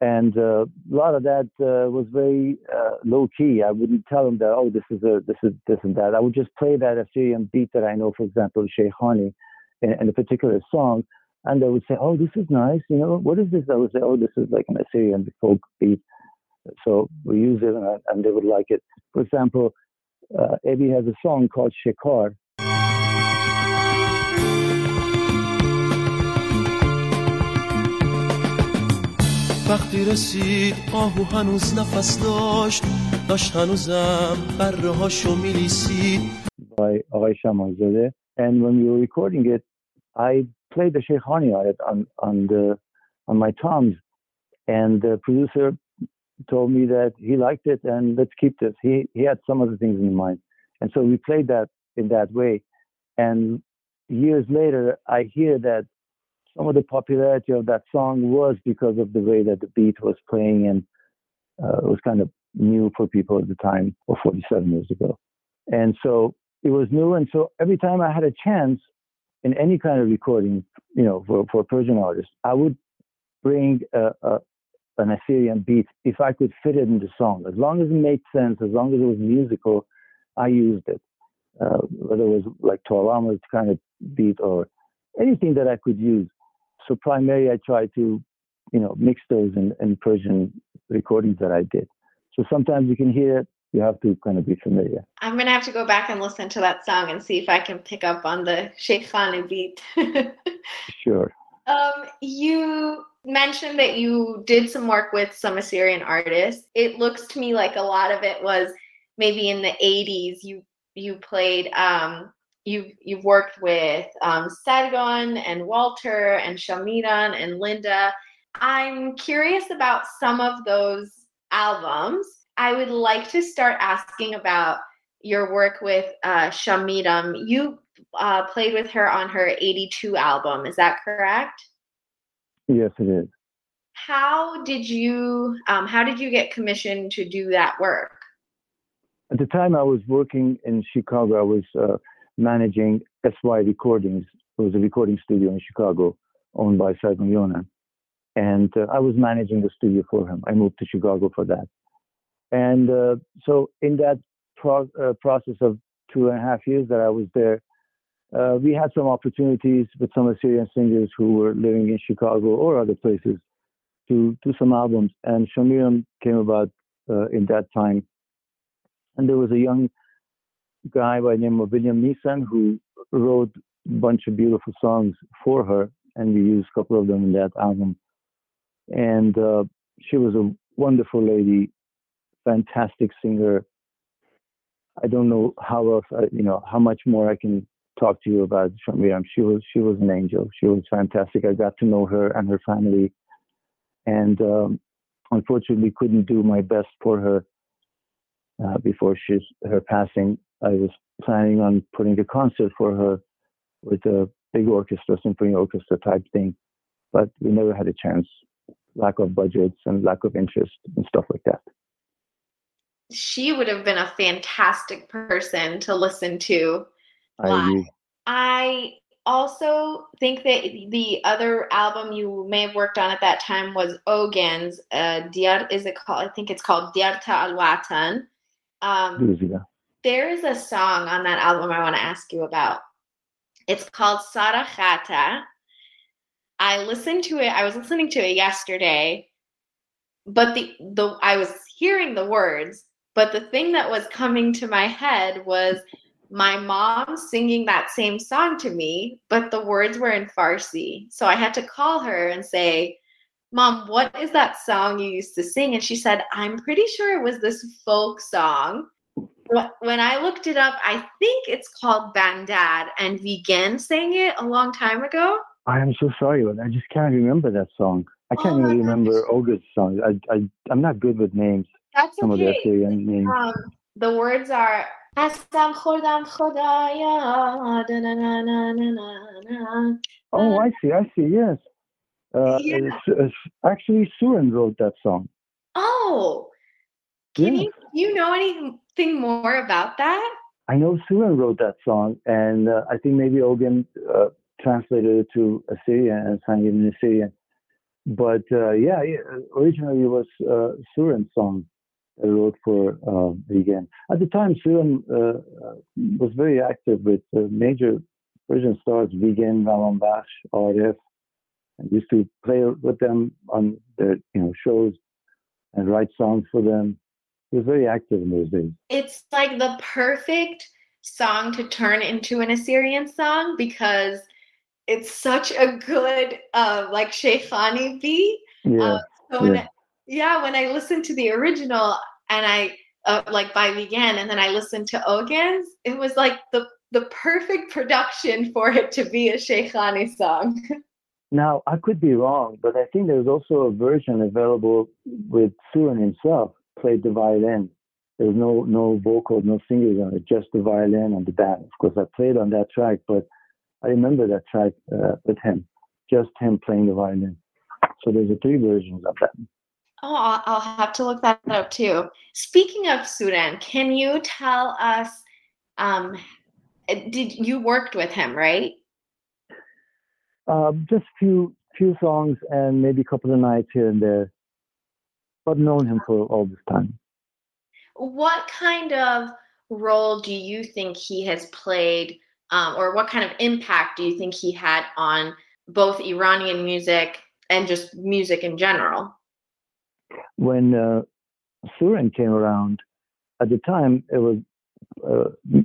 And uh, a lot of that uh, was very uh, low key. I wouldn't tell them that, oh, this is a, this is this and that. I would just play that Assyrian beat that I know, for example, Sheikhani, in, in a particular song, and they would say, oh, this is nice. You know, what is this? I would say, oh, this is like an Assyrian folk beat. So we use it, and, and they would like it. For example, uh, has a song called Shekar, وقتی رسید آهو هنوز نفس داشت داشت هنوزم بره هاشو میلیسید by آقای شمازاده and when we were recording it I played the Sheikhani on it on, on the on my toms and the producer told me that he liked it and let's keep this he he had some other things in mind and so we played that in that way and years later I hear that some of the popularity of that song was because of the way that the beat was playing and uh, it was kind of new for people at the time or 47 years ago. And so it was new and so every time i had a chance in any kind of recording you know for, for persian artists i would bring a, a, an assyrian beat if i could fit it in the song. As long as it made sense as long as it was musical i used it. Uh, whether it was like Torlama's kind of beat or anything that I could use so primarily I try to, you know, mix those in, in Persian recordings that I did. So sometimes you can hear it, you have to kind of be familiar. I'm gonna have to go back and listen to that song and see if I can pick up on the Sheikhani beat. sure. Um, you mentioned that you did some work with some Assyrian artists. It looks to me like a lot of it was maybe in the 80s. You you played um, you've you've worked with um, Sargon and Walter and Shamiram and Linda. I'm curious about some of those albums. I would like to start asking about your work with uh, Shamiram. You uh, played with her on her 82 album. Is that correct? Yes, it is. How did you um, How did you get commissioned to do that work? At the time, I was working in Chicago. I was uh, managing SY Recordings. It was a recording studio in Chicago owned by Sargon Yonan. And uh, I was managing the studio for him. I moved to Chicago for that. And uh, so, in that pro- uh, process of two and a half years that I was there, uh, we had some opportunities with some Assyrian singers who were living in Chicago or other places to do some albums. And Shamiram came about uh, in that time. And there was a young guy by the name of William Neeson who wrote a bunch of beautiful songs for her, and we used a couple of them in that album. And uh, she was a wonderful lady, fantastic singer. I don't know how else, I, you know, how much more I can talk to you about Shamiram. She was she was an angel. She was fantastic. I got to know her and her family, and um, unfortunately couldn't do my best for her uh, before she's her passing. I was planning on putting a concert for her with a big orchestra, symphony orchestra type thing, but we never had a chance. Lack of budgets and lack of interest and stuff like that. She would have been a fantastic person to listen to. I agree. I also think that the other album you may have worked on at that time was Ogin's. Uh, Diyar, is it called? I think it's called Diyarta Al Watan. Um, there is a song on that album I want to ask you about. It's called Sarachata. I listened to it. I was listening to it yesterday, but the the I was hearing the words, but the thing that was coming to my head was my mom singing that same song to me, but the words were in Farsi. So I had to call her and say, Mom, what is that song you used to sing? And she said, I'm pretty sure it was this folk song when I looked it up, I think it's called Bandad, and Vigen sang it a long time ago. I am so sorry, but I just can't remember that song. I can't oh even remember Olga's song. I, I, I'm not good with names. That's Some okay. Of the, names. Um, the words are Asam Khodam Khodaya. Oh, I see. I see. Yes. Uh, yeah. actually, Surin wrote that song. Oh, Can yes. you you know anything more about that? I know Surin wrote that song, and uh, I think maybe Ogin uh, translated it to Assyrian and sang it in Assyrian. But uh, yeah, originally it was uh, Surin's song that I wrote for uh, Vigen. At the time, Surin uh, was very active with major Persian stars, Vigen, Ramanbakhsh, Arif, and used to play with them on their you know shows and write songs for them. Was very active in those days. It's like the perfect song to turn into an Assyrian song because it's such a good uh, like Sheikhani beat. Yeah. Um, so when yeah. I, yeah, when I listened to the original and I uh, like by Vigen and then I listened to Ogin's, it was like the the perfect production for it to be a Sheikhani song. Now, I could be wrong, but I think there's also a version available with Surin himself played the violin. There's no no vocal, no singers on it, just the violin and the band. Of course, I played on that track, but I remember that track uh, with him, just him playing the violin. So there's a three versions of that. Oh, I'll have to look that up too. Speaking of Surin, can you tell us? Um, did you worked with him, right? Um, just few few songs and maybe a couple of nights here and there, but known him for all this time. What kind of role do you think he has played, um, or what kind of impact do you think he had on both Iranian music and just music in general? When uh, Surin came around, at the time it was uh,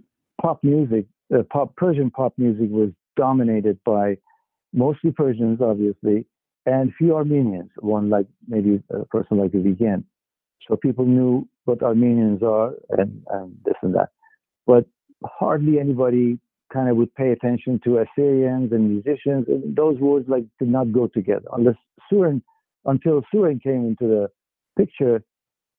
pop music, uh, pop Persian pop music was dominated by mostly Persians, obviously, and few Armenians, one like maybe a person like the Vigen. So people knew what Armenians are and, and this and that. But hardly anybody kind of would pay attention to Assyrians and musicians. And those words like did not go together unless Surin, until Surin came into the picture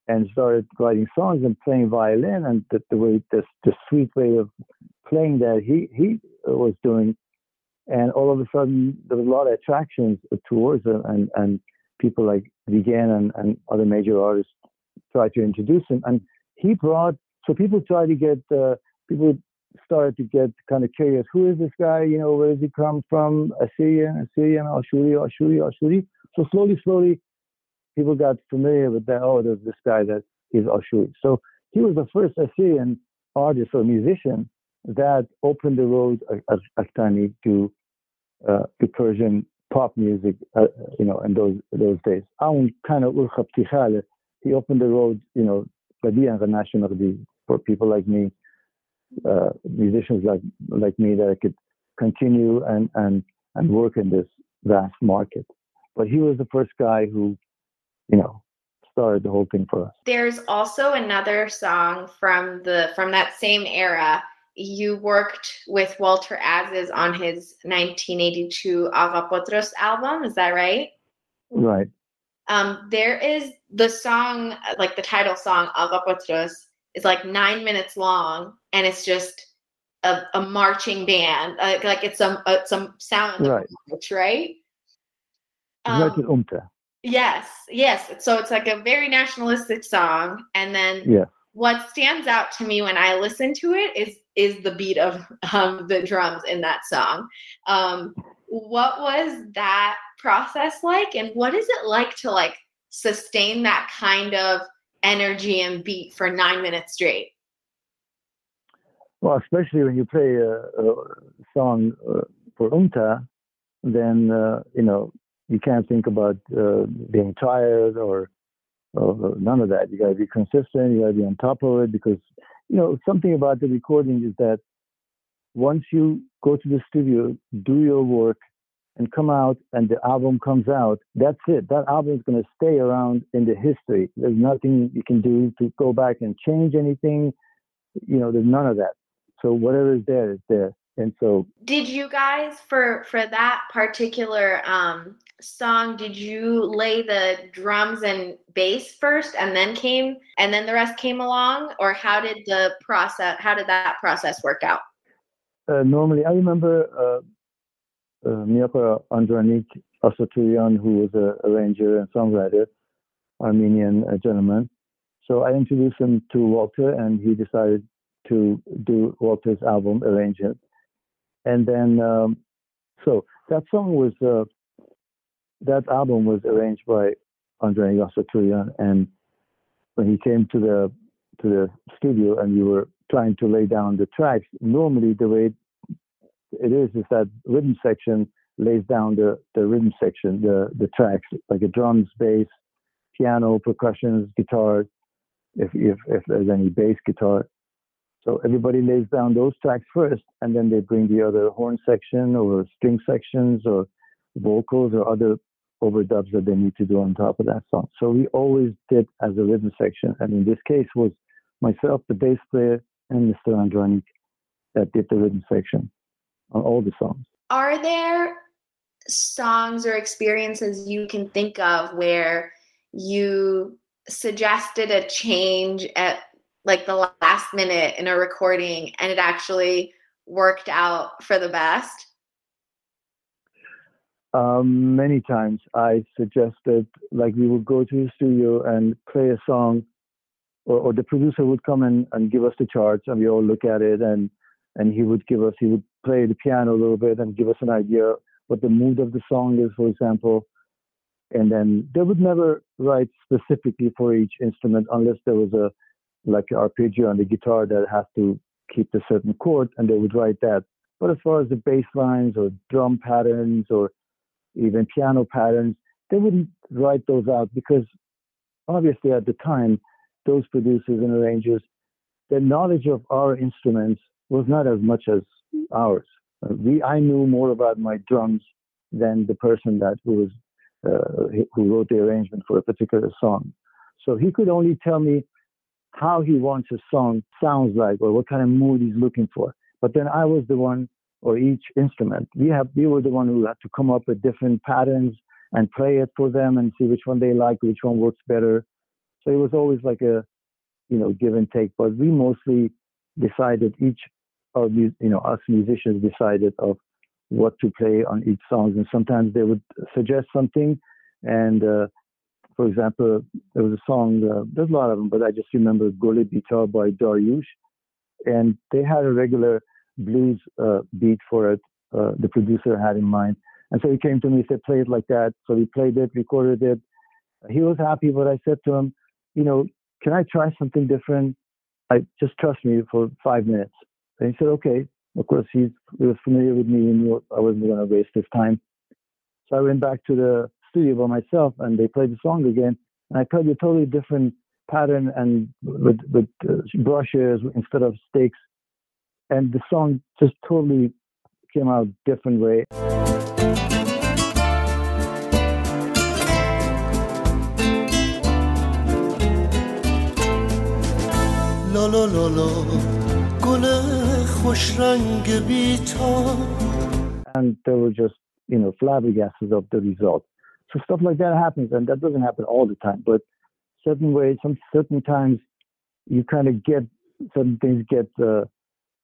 and started writing songs and playing violin and the, the way this the sweet way of playing that he he was doing and all of a sudden there was a lot of attractions towards it and, and people like Vigen and, and other major artists tried to introduce him. And he brought so people tried to get uh, people started to get kind of curious who is this guy? You know where does he come from? Assyrian Assyrian Ashuri Ashuri Ashuri so slowly slowly people got familiar with that oh there's this guy that is Ashuri so he was the first Assyrian artist or musician that opened the road at Aktani to uh, to Persian pop music, uh, you know, in those those days. Aun kind of he opened the road, you know, for people like me, uh, musicians like like me that I could continue and and and work in this vast market. But he was the first guy who, you know, started the whole thing for us. There's also another song from the from that same era you worked with Walter Aziz on his 1982 Agha Petros album. Is that right? Right. Um, there is the song, like the title song, Agha Petros, is like nine minutes long, and it's just a, a marching band. Like, like it's some uh, some sound right. March, right? Um, yes, yes. So it's like a very nationalistic song, and then yeah. what stands out to me when I listen to it is is the beat of um, the drums in that song. Um, what was that process like, and what is it like to like sustain that kind of energy and beat for nine minutes straight? Well, especially when you play a, a song uh, for Umta, then uh, you know you can't think about uh, being tired or, or none of that. You got to be consistent. You got to be on top of it because you know, something about the recording is that once you go to the studio, do your work, and come out, and the album comes out, that's it. That album is going to stay around in the history. There's nothing you can do to go back and change anything. You know, there's none of that. So whatever is there is there. And so, did you guys for for that particular um, song did you lay the drums and bass first and then came and then the rest came along or how did the process how did that process work out uh, normally i remember uh, uh, Andranik Asaturian, who was a arranger and songwriter, Armenian uh, gentleman. So I introduced him to Walter, and he decided to do Walter's album, arrange it. And then, um, so that song was, uh, that album was arranged by Andranik Asaturian. And when he came to the to the studio and you were trying to lay down the tracks, normally the way it is is that rhythm section lays down the, the rhythm section, the, the tracks, like a drums, bass, piano, percussions, guitar, if, if, if there's any bass guitar. So everybody lays down those tracks first, and then they bring the other horn section or string sections or vocals or other overdubs that they need to do on top of that song. So we always did as a rhythm section, and in this case was myself, the bass player, and Mr. Andranik that did the rhythm section on all the songs. Are there songs or experiences you can think of where you suggested a change at like the last minute in a recording and it actually worked out for the best? Um, many times I suggested, like, we would go to the studio and play a song, or, or the producer would come in and give us the charts, and we all look at it, and and he would give us, he would play the piano a little bit and give us an idea what the mood of the song is, for example. And then they would never write specifically for each instrument unless there was a like arpeggio on the guitar that has to keep a certain chord, and they would write that. But as far as the bass lines or drum patterns or even piano patterns, they wouldn't write those out because obviously at the time, those producers and arrangers, their knowledge of our instruments was not as much as ours. We, I knew more about my drums than the person that was uh, who wrote the arrangement for a particular song. So he could only tell me how he wants a song sounds like or what kind of mood he's looking for. But then I was the one, or each instrument, we have we were the one who had to come up with different patterns and play it for them and see which one they like, which one works better. So it was always like a, you know, give and take. But we mostly decided each or you know us musicians decided of what to play on each song, and sometimes they would suggest something. And uh, for example, there was a song. Uh, there's a lot of them, but I just remember "Gole Bita" by Dariush, and they had a regular blues uh, beat for it. Uh, the producer had in mind, and so he came to me and said, "Play it like that." So we played it, recorded it. He was happy, but I said to him, "You know, can I try something different? I just trust me for five minutes." And he said, okay. Of course, he was familiar with me and knew I wasn't going to waste his time. So I went back to the studio by myself and they played the song again. And I played a totally different pattern and with, with uh, brushes instead of sticks. And the song just totally came out different way. lo lo lo lo and they were just, you know, flabbergasted of the result. So stuff like that happens, and that doesn't happen all the time, but certain ways, some certain times, you kind of get certain things get, uh,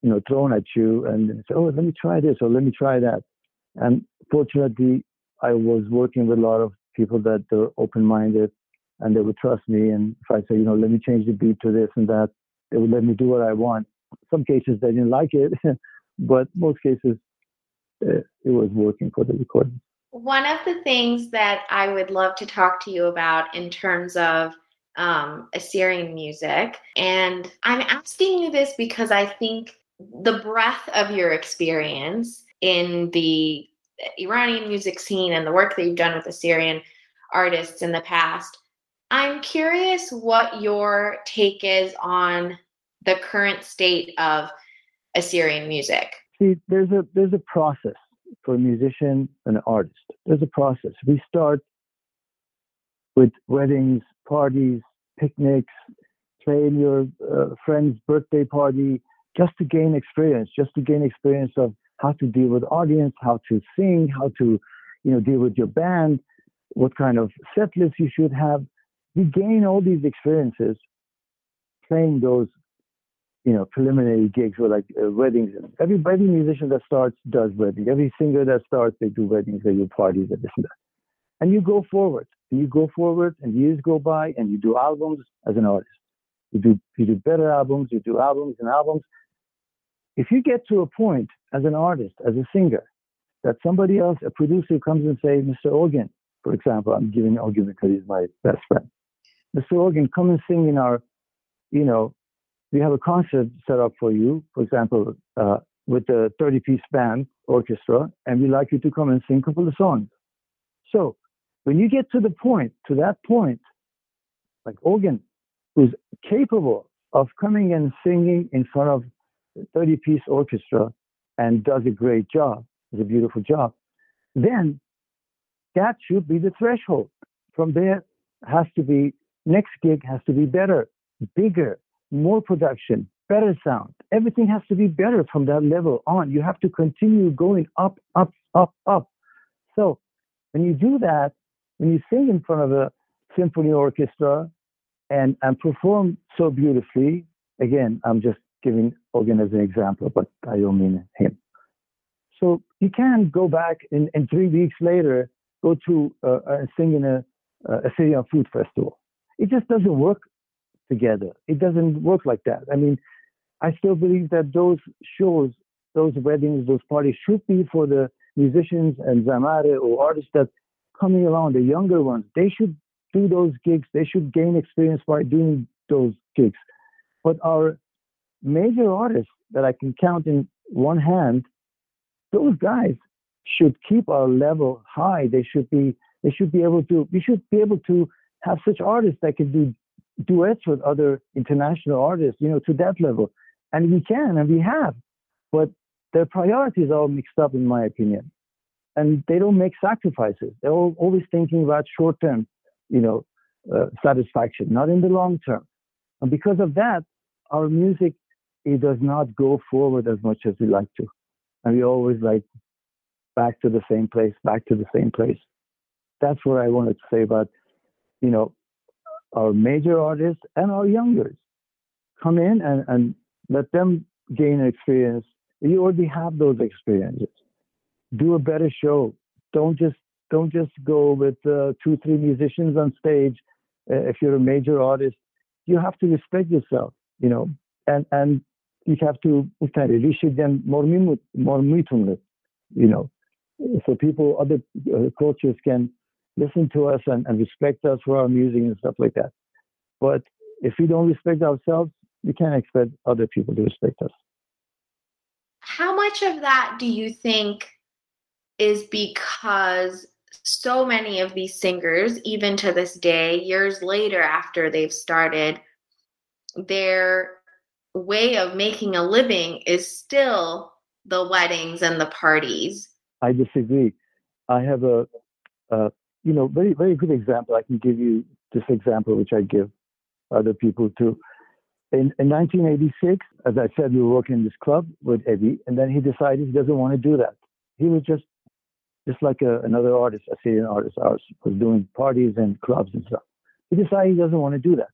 you know, thrown at you, and say, oh, let me try this or let me try that. And fortunately, I was working with a lot of people that are open-minded, and they would trust me. And if I say, you know, let me change the beat to this and that, they would let me do what I want some cases they didn't like it, but most cases uh, it was working for the recording. One of the things that I would love to talk to you about in terms of um, Assyrian music, and I'm asking you this because I think the breadth of your experience in the Iranian music scene and the work that you've done with Assyrian artists in the past, I'm curious what your take is on the current state of Assyrian music? See, there's a there's a process for a musician and an artist. There's a process. We start with weddings, parties, picnics, playing your uh, friend's birthday party, just to gain experience, just to gain experience of how to deal with audience, how to sing, how to, you know, deal with your band, what kind of set list you should have. We gain all these experiences playing those you know, preliminary gigs or like uh, weddings. Every, every musician that starts does weddings. Every singer that starts, they do weddings, they do parties, and this and that. And you go forward. You go forward, and years go by, and you do albums as an artist. You do you do better albums. You do albums and albums. If you get to a point as an artist, as a singer, that somebody else, a producer, comes and say, Mr. Ogin, for example, I'm giving Ogin because he's my best friend. Mr. Ogin, come and sing in our, you know, we have a concert set up for you, for example, uh, with a 30 piece band orchestra, and we'd like you to come and sing a couple of songs. So when you get to the point, to that point, like Ogin, who's capable of coming and singing in front of 30 piece orchestra and does a great job, does a beautiful job, then that should be the threshold. From there has to be, next gig has to be better, bigger, more production, better sound. Everything has to be better from that level on. You have to continue going up, up, up, up. So when you do that, when you sing in front of a symphony orchestra and, and perform so beautifully, again, I'm just giving Ogin as an example, but I don't mean him. So you can't go back and, and three weeks later go to uh, uh, sing in a, a Syrian food festival. It just doesn't work together. It doesn't work like that. I mean, I still believe that those shows, those weddings, those parties should be for the musicians and zamare or artists that coming along, the younger ones. They should do those gigs. They should gain experience by doing those gigs. But our major artists that I can count in one hand, those guys should keep our level high. They should be they should be able to we should be able to have such artists that can do duets with other international artists, you know, to that level. And we can and we have. But their priorities are all mixed up in my opinion. And they don't make sacrifices. They're all, always thinking about short term, you know, uh, satisfaction, not in the long term. And because of that, our music it does not go forward as much as we like to. And we always like back to the same place, back to the same place. That's what I wanted to say about, you know, our major artists and our youngers. Come in and, and let them gain experience. You already have those experiences. Do a better show. Don't just don't just go with uh, two three musicians on stage. Uh, if you're a major artist, you have to respect yourself. You know, and and you have to reach them more more you know. So people other uh, cultures can listen to us and, and respect us for our music and stuff like that. But if we don't respect ourselves we can't expect other people to respect us. How much of that do you think is because so many of these singers even to this day years later after they've started their way of making a living is still the weddings and the parties. I disagree. I have a, you know, very, very good example. I can give you this example, which I give other people too. In, in 1986, as I said, we were working in this club with Ebi, and then he decided he doesn't want to do that. He was just, just like a, another artist, a Syrian artist, ours, was doing parties and clubs and stuff. He decided he doesn't want to do that.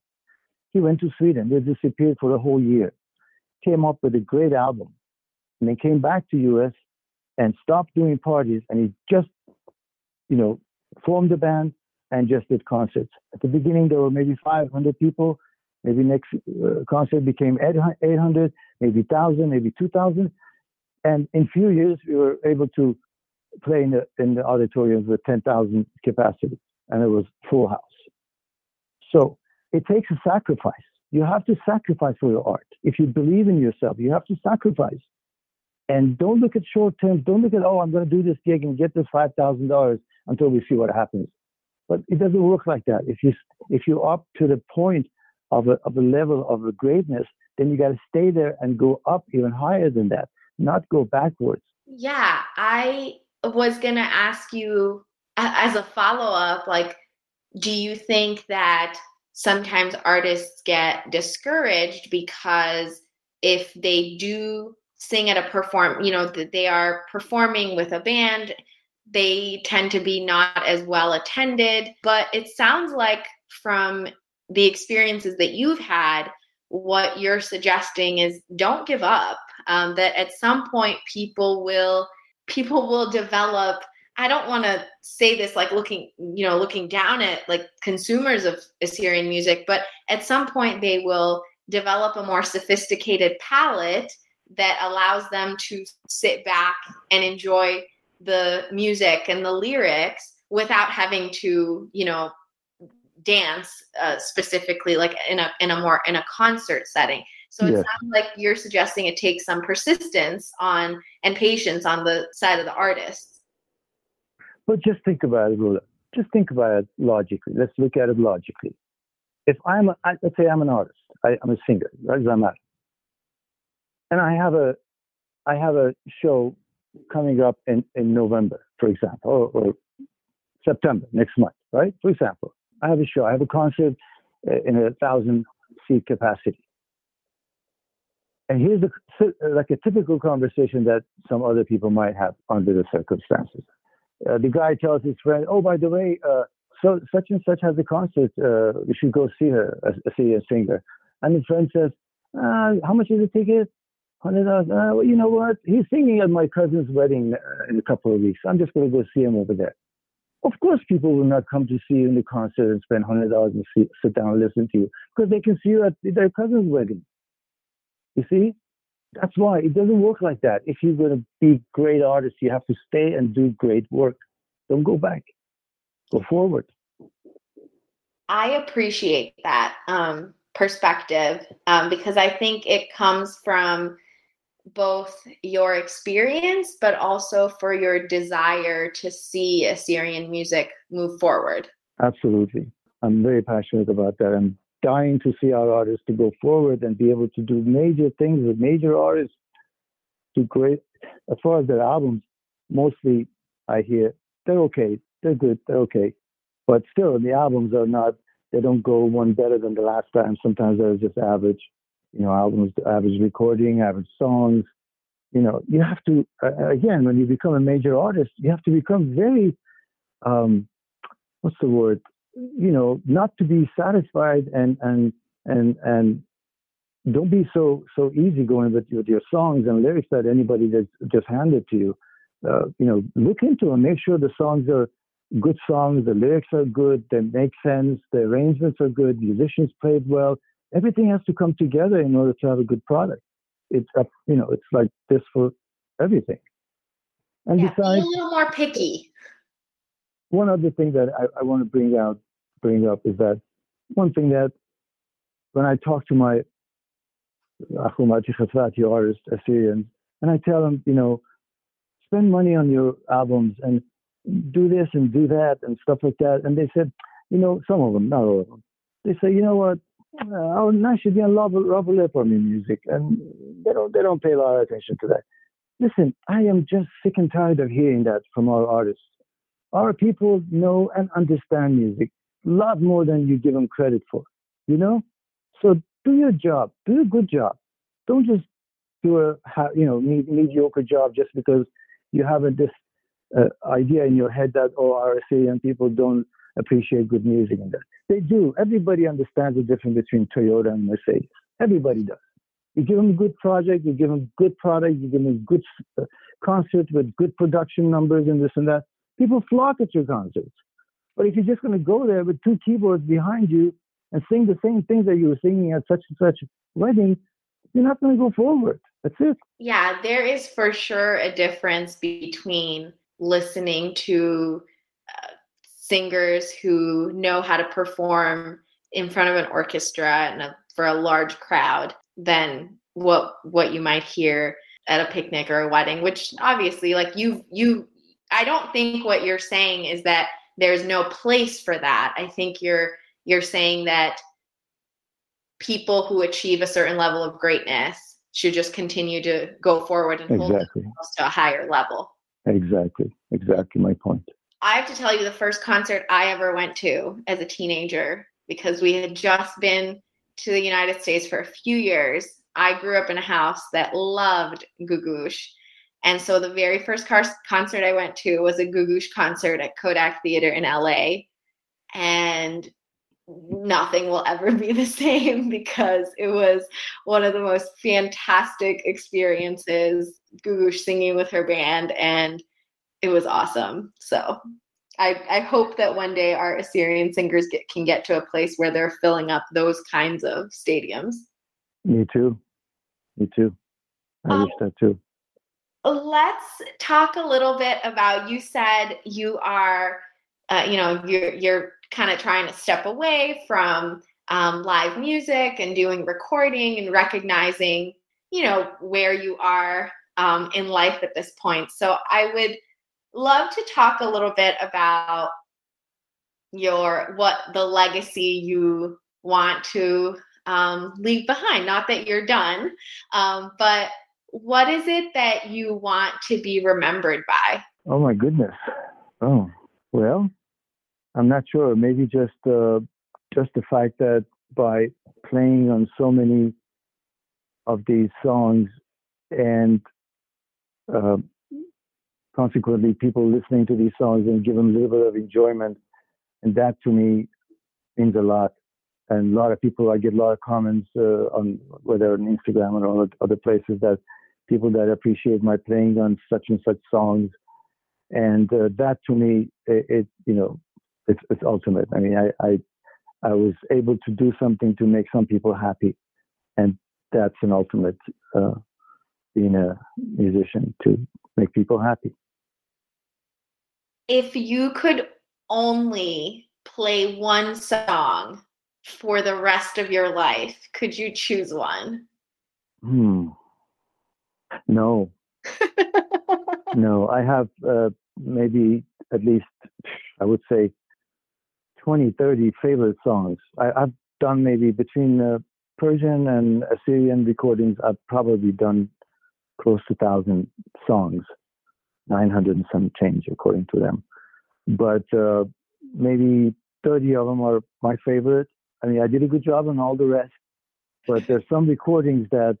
He went to Sweden. They disappeared for a whole year. Came up with a great album. And then came back to US and stopped doing parties. And he just, you know, formed a band and just did concerts. At the beginning, there were maybe 500 people. Maybe next uh, concert became 800, maybe 1,000, maybe 2,000. And in few years, we were able to play in the, in the auditoriums with 10,000 capacity. And it was full house. So it takes a sacrifice. You have to sacrifice for your art. If you believe in yourself, you have to sacrifice. And don't look at short term. Don't look at, oh, I'm going to do this gig and get this $5,000 until we see what happens. But it doesn't work like that. If you if you're up to the point of a of a level of a greatness, then you got to stay there and go up even higher than that, not go backwards. Yeah, I was gonna ask you as a follow up, like, do you think that sometimes artists get discouraged because if they do sing at a perform you know that they are performing with a band they tend to be not as well attended. But it sounds like from the experiences that you've had what you're suggesting is don't give up um, that at some point people will people will develop I don't want to say this like looking, you know, looking down at like consumers of Assyrian music, but at some point they will develop a more sophisticated palette that allows them to sit back and enjoy the music and the lyrics without having to, you know, dance uh, specifically like in a in a more in a concert setting. So it yeah. sounds like you're suggesting it takes some persistence on and patience on the side of the artists. But just think about it. Just think about it logically. Let's look at it logically. If I'm, a, I, let's say I'm an artist, I, am a singer, right? I'm not, and I have a, I have a show coming up in, in November, for example, or, or September next month, right? For example, I have a show, I have a concert uh, in a thousand seat capacity. And here's the, like a typical conversation that some other people might have under the circumstances. Uh, the guy tells his friend, "Oh, by the way, uh, so such and such has a concert. Uh, you should go see her, uh, see a singer." And the friend says, uh, "How much is the ticket? Hundred dollars. Uh, well, you know what? He's singing at my cousin's wedding in a couple of weeks. I'm just going to go see him over there." Of course, people will not come to see you in the concert and spend hundred dollars and see, sit down and listen to you because they can see you at their cousin's wedding. You see, that's why it doesn't work like that. If you're going to be great artists, you have to stay and do great work. Don't go back. Go forward. I appreciate that um, perspective um, because I think it comes from both your experience, but also for your desire to see Assyrian music move forward. Absolutely. I'm very passionate about that. I'm dying to see our artists to go forward and be able to do major things with major artists to great as far as their albums mostly i hear they're okay they're good they're okay. But still the albums are not they don't go one better than the last time. Sometimes they're just average you know albums average recording average songs. You know you have to uh, again when you become a major artist you have to become very um what's the word you know, not to be satisfied and and and and don't be so so easygoing with with your songs and lyrics that anybody just just handed to you. Uh, you know, look into them. Make sure the songs are good songs. The lyrics are good. They make sense. The arrangements are good. Musicians played well. Everything has to come together in order to have a good product. It's up, you know, it's like this for everything. And yeah, besides, be a little more picky. One other thing that I, I want to bring out bring up is that one thing that when I talk to my uh, Ahumati Khafati artists, Assyrians, and I tell them, you know, spend money on your albums and do this and do that and stuff like that. And they said, you know, some of them, not all of them, they say, you know what, our Nashidian love me music, and they don't they don't pay a lot of attention to that. Listen, I am just sick and tired of hearing that from our artists. Our people know and understand music a lot more than you give them credit for, you know? So do your job, do a good job. Don't just do a, you know, mediocre job just because you have a, this uh, idea in your head that, oh, our Assyrian people don't appreciate good music and that. They do. Everybody understands the difference between Toyota and Mercedes. Everybody does. You give them a good project, you give them good product, you give them a good uh, concert with good production numbers and this and that. People flock at your concerts. But if you're just going to go there with two keyboards behind you and sing the same things that you were singing at such and such wedding, you're not going to go forward. That's it. Yeah, there is for sure a difference between listening to uh, singers who know how to perform in front of an orchestra and a, for a large crowd than what what you might hear at a picnic or a wedding which obviously like you you I don't think what you're saying is that there's no place for that. I think you're you're saying that people who achieve a certain level of greatness should just continue to go forward and exactly. hold themselves to a higher level. Exactly. Exactly my point. I have to tell you the first concert I ever went to as a teenager because we had just been to the United States for a few years. I grew up in a house that loved Googoosh and so the very first car- concert I went to was a Googoosh concert at Kodak Theater in LA. And nothing will ever be the same because it was one of the most fantastic experiences. Googoosh singing with her band and it was awesome. So I, I hope that one day our Assyrian singers get, can get to a place where they're filling up those kinds of stadiums. Me too. Me too. I um, wish that too. Let's talk a little bit about. You said you are, uh, you know, you're you're kind of trying to step away from um, live music and doing recording and recognizing, you know, where you are um, in life at this point. So I would love to talk a little bit about your what the legacy you want to um, leave behind. Not that you're done, um, but what is it that you want to be remembered by? Oh my goodness. Oh well, I'm not sure. Maybe just uh, just the fact that by playing on so many of these songs and uh, consequently people listening to these songs and give them a little bit of enjoyment and that to me means a lot and a lot of people i get a lot of comments uh, on whether on instagram or other places that people that appreciate my playing on such and such songs and uh, that to me it, it, you know it's, it's ultimate i mean I, I i was able to do something to make some people happy and that's an ultimate uh, being a musician to make people happy if you could only play one song for the rest of your life, could you choose one? Hmm. No. no, I have uh, maybe at least, I would say, 20, 30 favorite songs. I, have done maybe between uh, Persian and Assyrian recordings, I've probably done close to 1,000 songs. 900 and some change according to them. But uh, maybe 30 of them are my favorite. I mean, I did a good job on all the rest, but there's some recordings that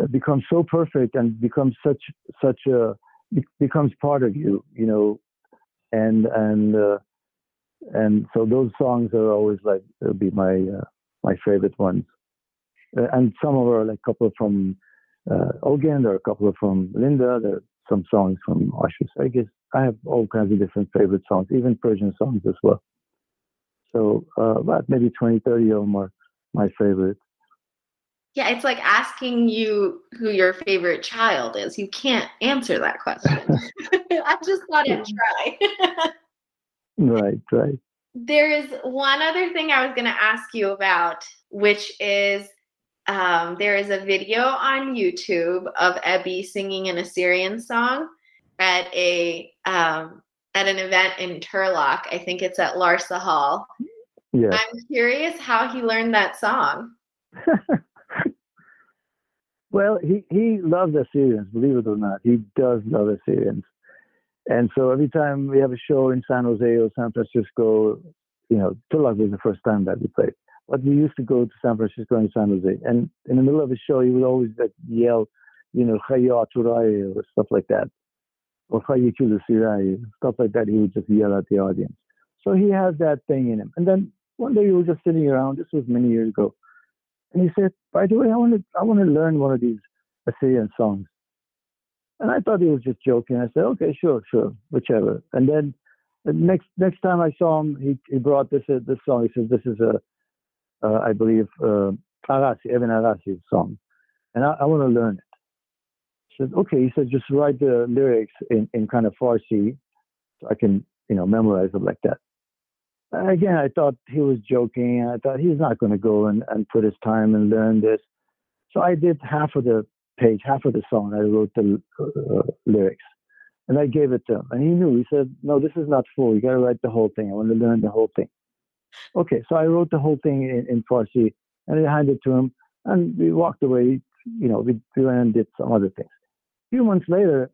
uh, become so perfect and becomes such such a becomes part of you, you know, and and uh, and so those songs are always like will be my uh, my favorite ones, uh, and some of are like couple from uh, Ogin, there are a couple from Linda, there are some songs from Asher. So I guess I have all kinds of different favorite songs, even Persian songs as well. So uh, about maybe 20, 30 of them are my favorite. Yeah, it's like asking you who your favorite child is. You can't answer that question. I just thought I'd try. right, right. There is one other thing I was going to ask you about, which is um, there is a video on YouTube of Ebi singing an Assyrian song at a um, at an event in Turlock. I think it's at Larsa Hall. Yeah. I'm curious how he learned that song. Well, he, he loves Assyrians, believe it or not. He does love Assyrians. And so every time we have a show in San Jose or San Francisco, you know, Turlock was the first time that we played. But we used to go to San Francisco and San Jose, and in the middle of a show, he would always like yell, you know, or stuff like that, or stuff like that. He would just yell at the audience. So he has that thing in him. And then one day we were just sitting around. This was many years ago, and he said, "By the way, I want to I want to learn one of these Assyrian songs." And I thought he was just joking. I said, "Okay, sure, sure, whichever." And then the next next time I saw him, he, he brought this uh, this song. He says, "This is a uh, I believe, uh, Arasi, Evan Arasi's song, and I, I want to learn it. He said, okay. He said, just write the lyrics in, in kind of Farsi, so I can, you know, memorize them like that. Again, I thought he was joking. I thought he's not going to go and, and put his time and learn this. So I did half of the page, half of the song. I wrote the uh, lyrics, and I gave it to him. And he knew. He said, "No, this is not full. You got to write the whole thing. I want to learn the whole thing." Okay, so I wrote the whole thing in, in Farsi and I handed it to him, and we walked away. You know, we, we went and did some other things. A few months later,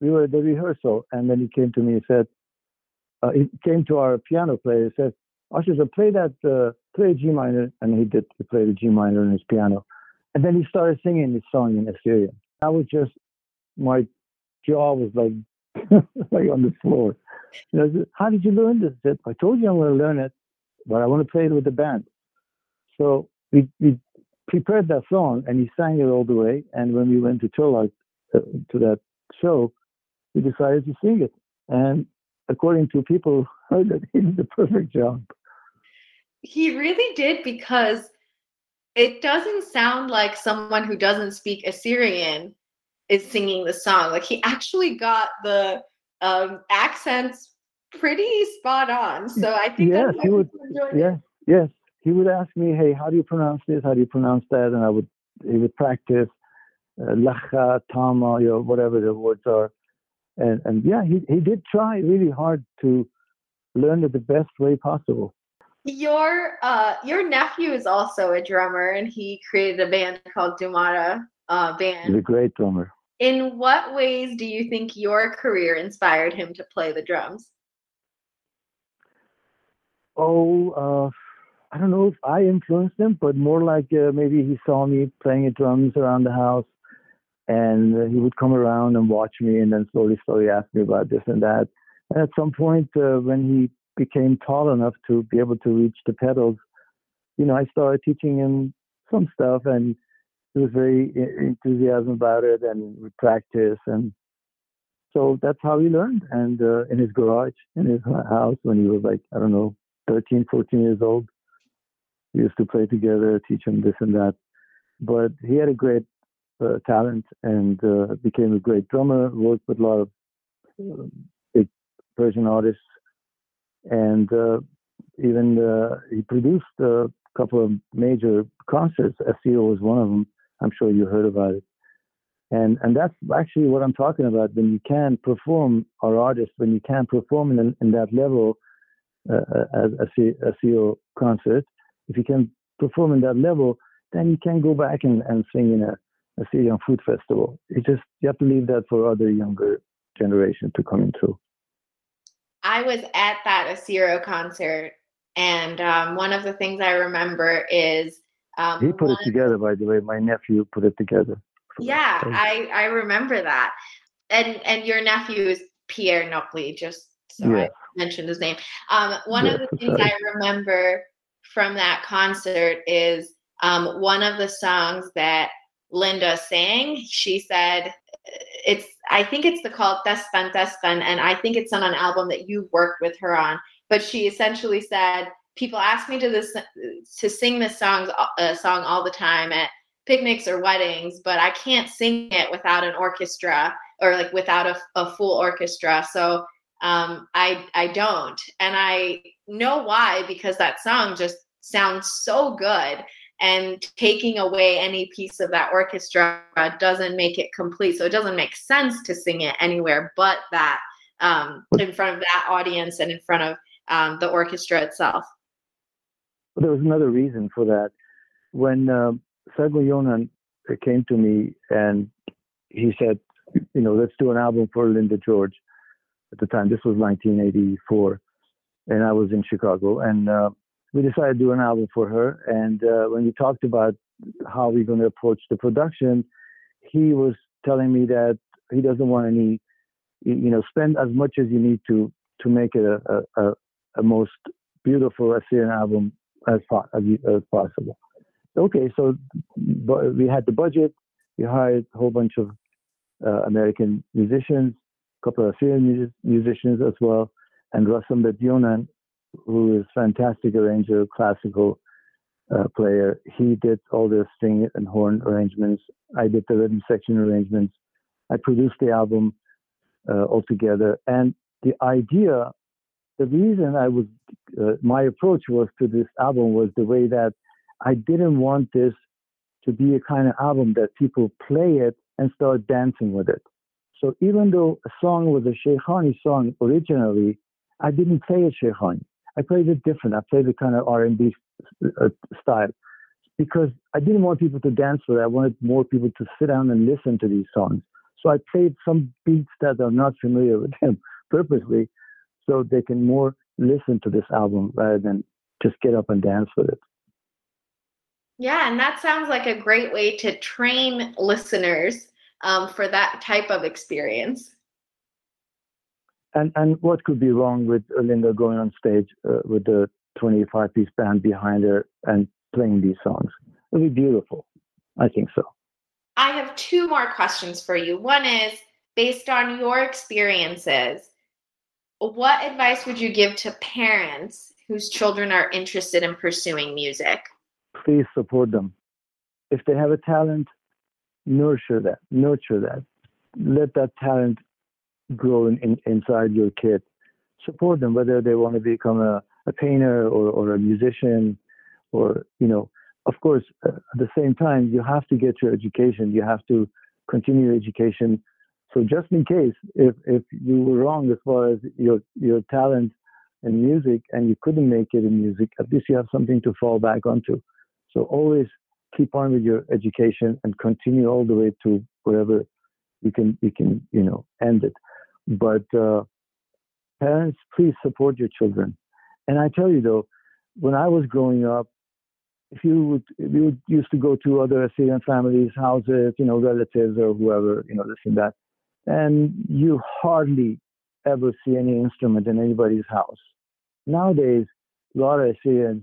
we were at the rehearsal, and then he came to me and said, uh, he came to our piano player and said, so play that, uh, play G minor, and he did. He played a G minor on his piano, and then he started singing this song in Assyrian. I was just, my jaw was like, like on the floor. You know, how did you learn this? I, said, I told you I'm going to learn it but I want to play it with the band. So we, we prepared that song and he sang it all the way. And when we went to Turlock uh, to that show, we decided to sing it. And according to people, heard that he did the perfect job. He really did because it doesn't sound like someone who doesn't speak Assyrian is singing the song. Like he actually got the um, accents pretty spot on. So I think yes, he would. Yes, yes, he would ask me, "Hey, how do you pronounce this? How do you pronounce that?" And I would he would practice uh, lacha, tama, you know, whatever the words are. And and yeah, he he did try really hard to learn it the best way possible. Your uh your nephew is also a drummer, and he created a band called Dumara uh, Band. He's a great drummer. In what ways do you think your career inspired him to play the drums? Oh, uh, I don't know if I influenced him, but more like uh, maybe he saw me playing drums around the house, and he would come around and watch me, and then slowly, slowly ask me about this and that. And at some point, uh, when he became tall enough to be able to reach the pedals, you know, I started teaching him some stuff, and he was very enthusiasm about it, and we practice, and so that's how he learned. And uh, in his garage, in his house, when he was like, I don't know, 13, 14 years old, we used to play together, teach him this and that. But he had a great uh, talent and uh, became a great drummer. Worked with a lot of uh, big Persian artists, and uh, even uh, he produced a couple of major concerts. SEO was one of them. I'm sure you heard about it. And and that's actually what I'm talking about. When you can perform our artists, when you can perform in, in that level uh, as a, a CEO concert, if you can perform in that level, then you can go back and, and sing in a, Assyrian food festival. You just you have to leave that for other younger generation to come into. I was at that Asiro concert, and um, one of the things I remember is um, he put one, it together. By the way, my nephew put it together. Yeah, I I remember that, and and your nephew is Pierre Nocli, just so yeah. I mentioned his name. Um, one yeah, of the things. I remember from that concert is um, one of the songs that Linda sang. She said, "It's I think it's the called Tespan Tespan, and I think it's on an album that you worked with her on." But she essentially said, "People ask me to this to sing this song uh, song all the time at picnics or weddings, but I can't sing it without an orchestra or like without a, a full orchestra. So um, I I don't, and I know why because that song just sounds so good. And taking away any piece of that orchestra doesn't make it complete. So it doesn't make sense to sing it anywhere but that um, in front of that audience and in front of um, the orchestra itself. Well, there was another reason for that. When uh, Sergio Yonan came to me and he said, you know, let's do an album for Linda George at the time. This was 1984, and I was in Chicago, and uh, we decided to do an album for her. And uh, when we talked about how we're going to approach the production, he was telling me that he doesn't want any, you know, spend as much as you need to to make it a a, a most beautiful Assyrian album as, as, as possible. Okay, so we had the budget. We hired a whole bunch of uh, American musicians a couple of Syrian musicians as well, and Rassam Bedyonan, who is fantastic arranger, classical uh, player. He did all the string and horn arrangements. I did the rhythm section arrangements. I produced the album uh, altogether. And the idea, the reason I was, uh, my approach was to this album was the way that I didn't want this to be a kind of album that people play it and start dancing with it. So even though a song was a Sheikhani song originally, I didn't play it Sheikhani. I played it different. I played it kind of R&B uh, style because I didn't want people to dance with it. I wanted more people to sit down and listen to these songs. So I played some beats that are not familiar with them purposely so they can more listen to this album rather than just get up and dance with it. Yeah, and that sounds like a great way to train listeners um, for that type of experience. And and what could be wrong with Linda going on stage uh, with the 25 piece band behind her and playing these songs? It would be beautiful. I think so. I have two more questions for you. One is based on your experiences, what advice would you give to parents whose children are interested in pursuing music? Please support them. If they have a talent, nurture that, nurture that. Let that talent grow in, in, inside your kid. Support them, whether they want to become a, a painter or, or a musician, or, you know, of course, uh, at the same time, you have to get your education. You have to continue your education. So just in case, if, if you were wrong as far as your, your talent in music and you couldn't make it in music, at least you have something to fall back onto. So always keep on with your education and continue all the way to wherever you can you can you know end it. But uh, parents, please support your children. And I tell you though, when I was growing up, if you would if you used to go to other Assyrian families' houses, you know, relatives or whoever, you know, this and that, and you hardly ever see any instrument in anybody's house. Nowadays, a lot of Assyrians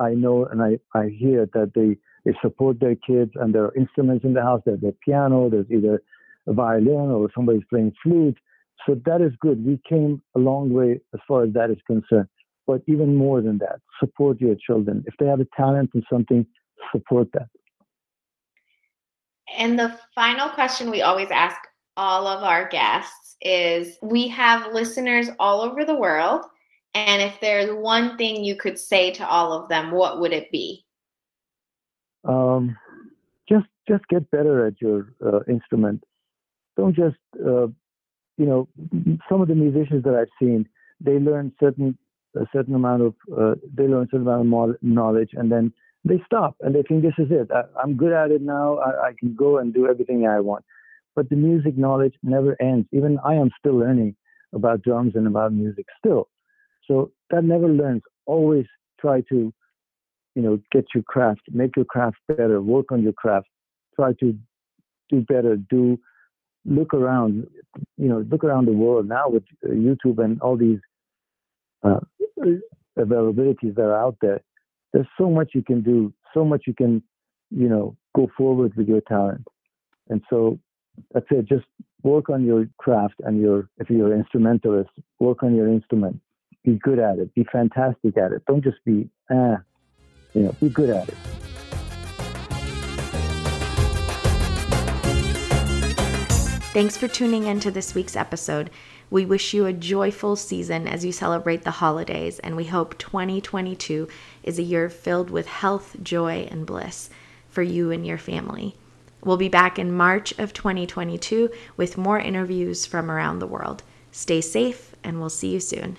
I know and I, I hear that they, they support their kids and there are instruments in the house. There's a piano, there's either a violin or somebody's playing flute. So that is good. We came a long way as far as that is concerned. But even more than that, support your children. If they have a talent in something, support that. And the final question we always ask all of our guests is we have listeners all over the world and if there's one thing you could say to all of them, what would it be? Um, just just get better at your uh, instrument. Don't just uh, you know some of the musicians that I've seen they learn certain a certain amount of uh, they learn certain amount of knowledge and then they stop and they think this is it. I, am good at it now. I, I can go and do everything I want. But the music knowledge never ends. Even I am still learning about drums and about music still. So that never learns. Always try to, you know, get your craft, make your craft better, work on your craft, try to do better, do look around, you know, look around the world now with YouTube and all these uh, availabilities that are out there. There's so much you can do, so much you can, you know, go forward with your talent. And so that's it. Just work on your craft and your, if you're an instrumentalist, work on your instrument be good at it. Be fantastic at it. Don't just be, ah, you know, be good at it. Thanks for tuning in to this week's episode. We wish you a joyful season as you celebrate the holidays, and we hope 2022 is a year filled with health, joy, and bliss for you and your family. We'll be back in March of 2022 with more interviews from around the world. Stay safe, and we'll see you soon.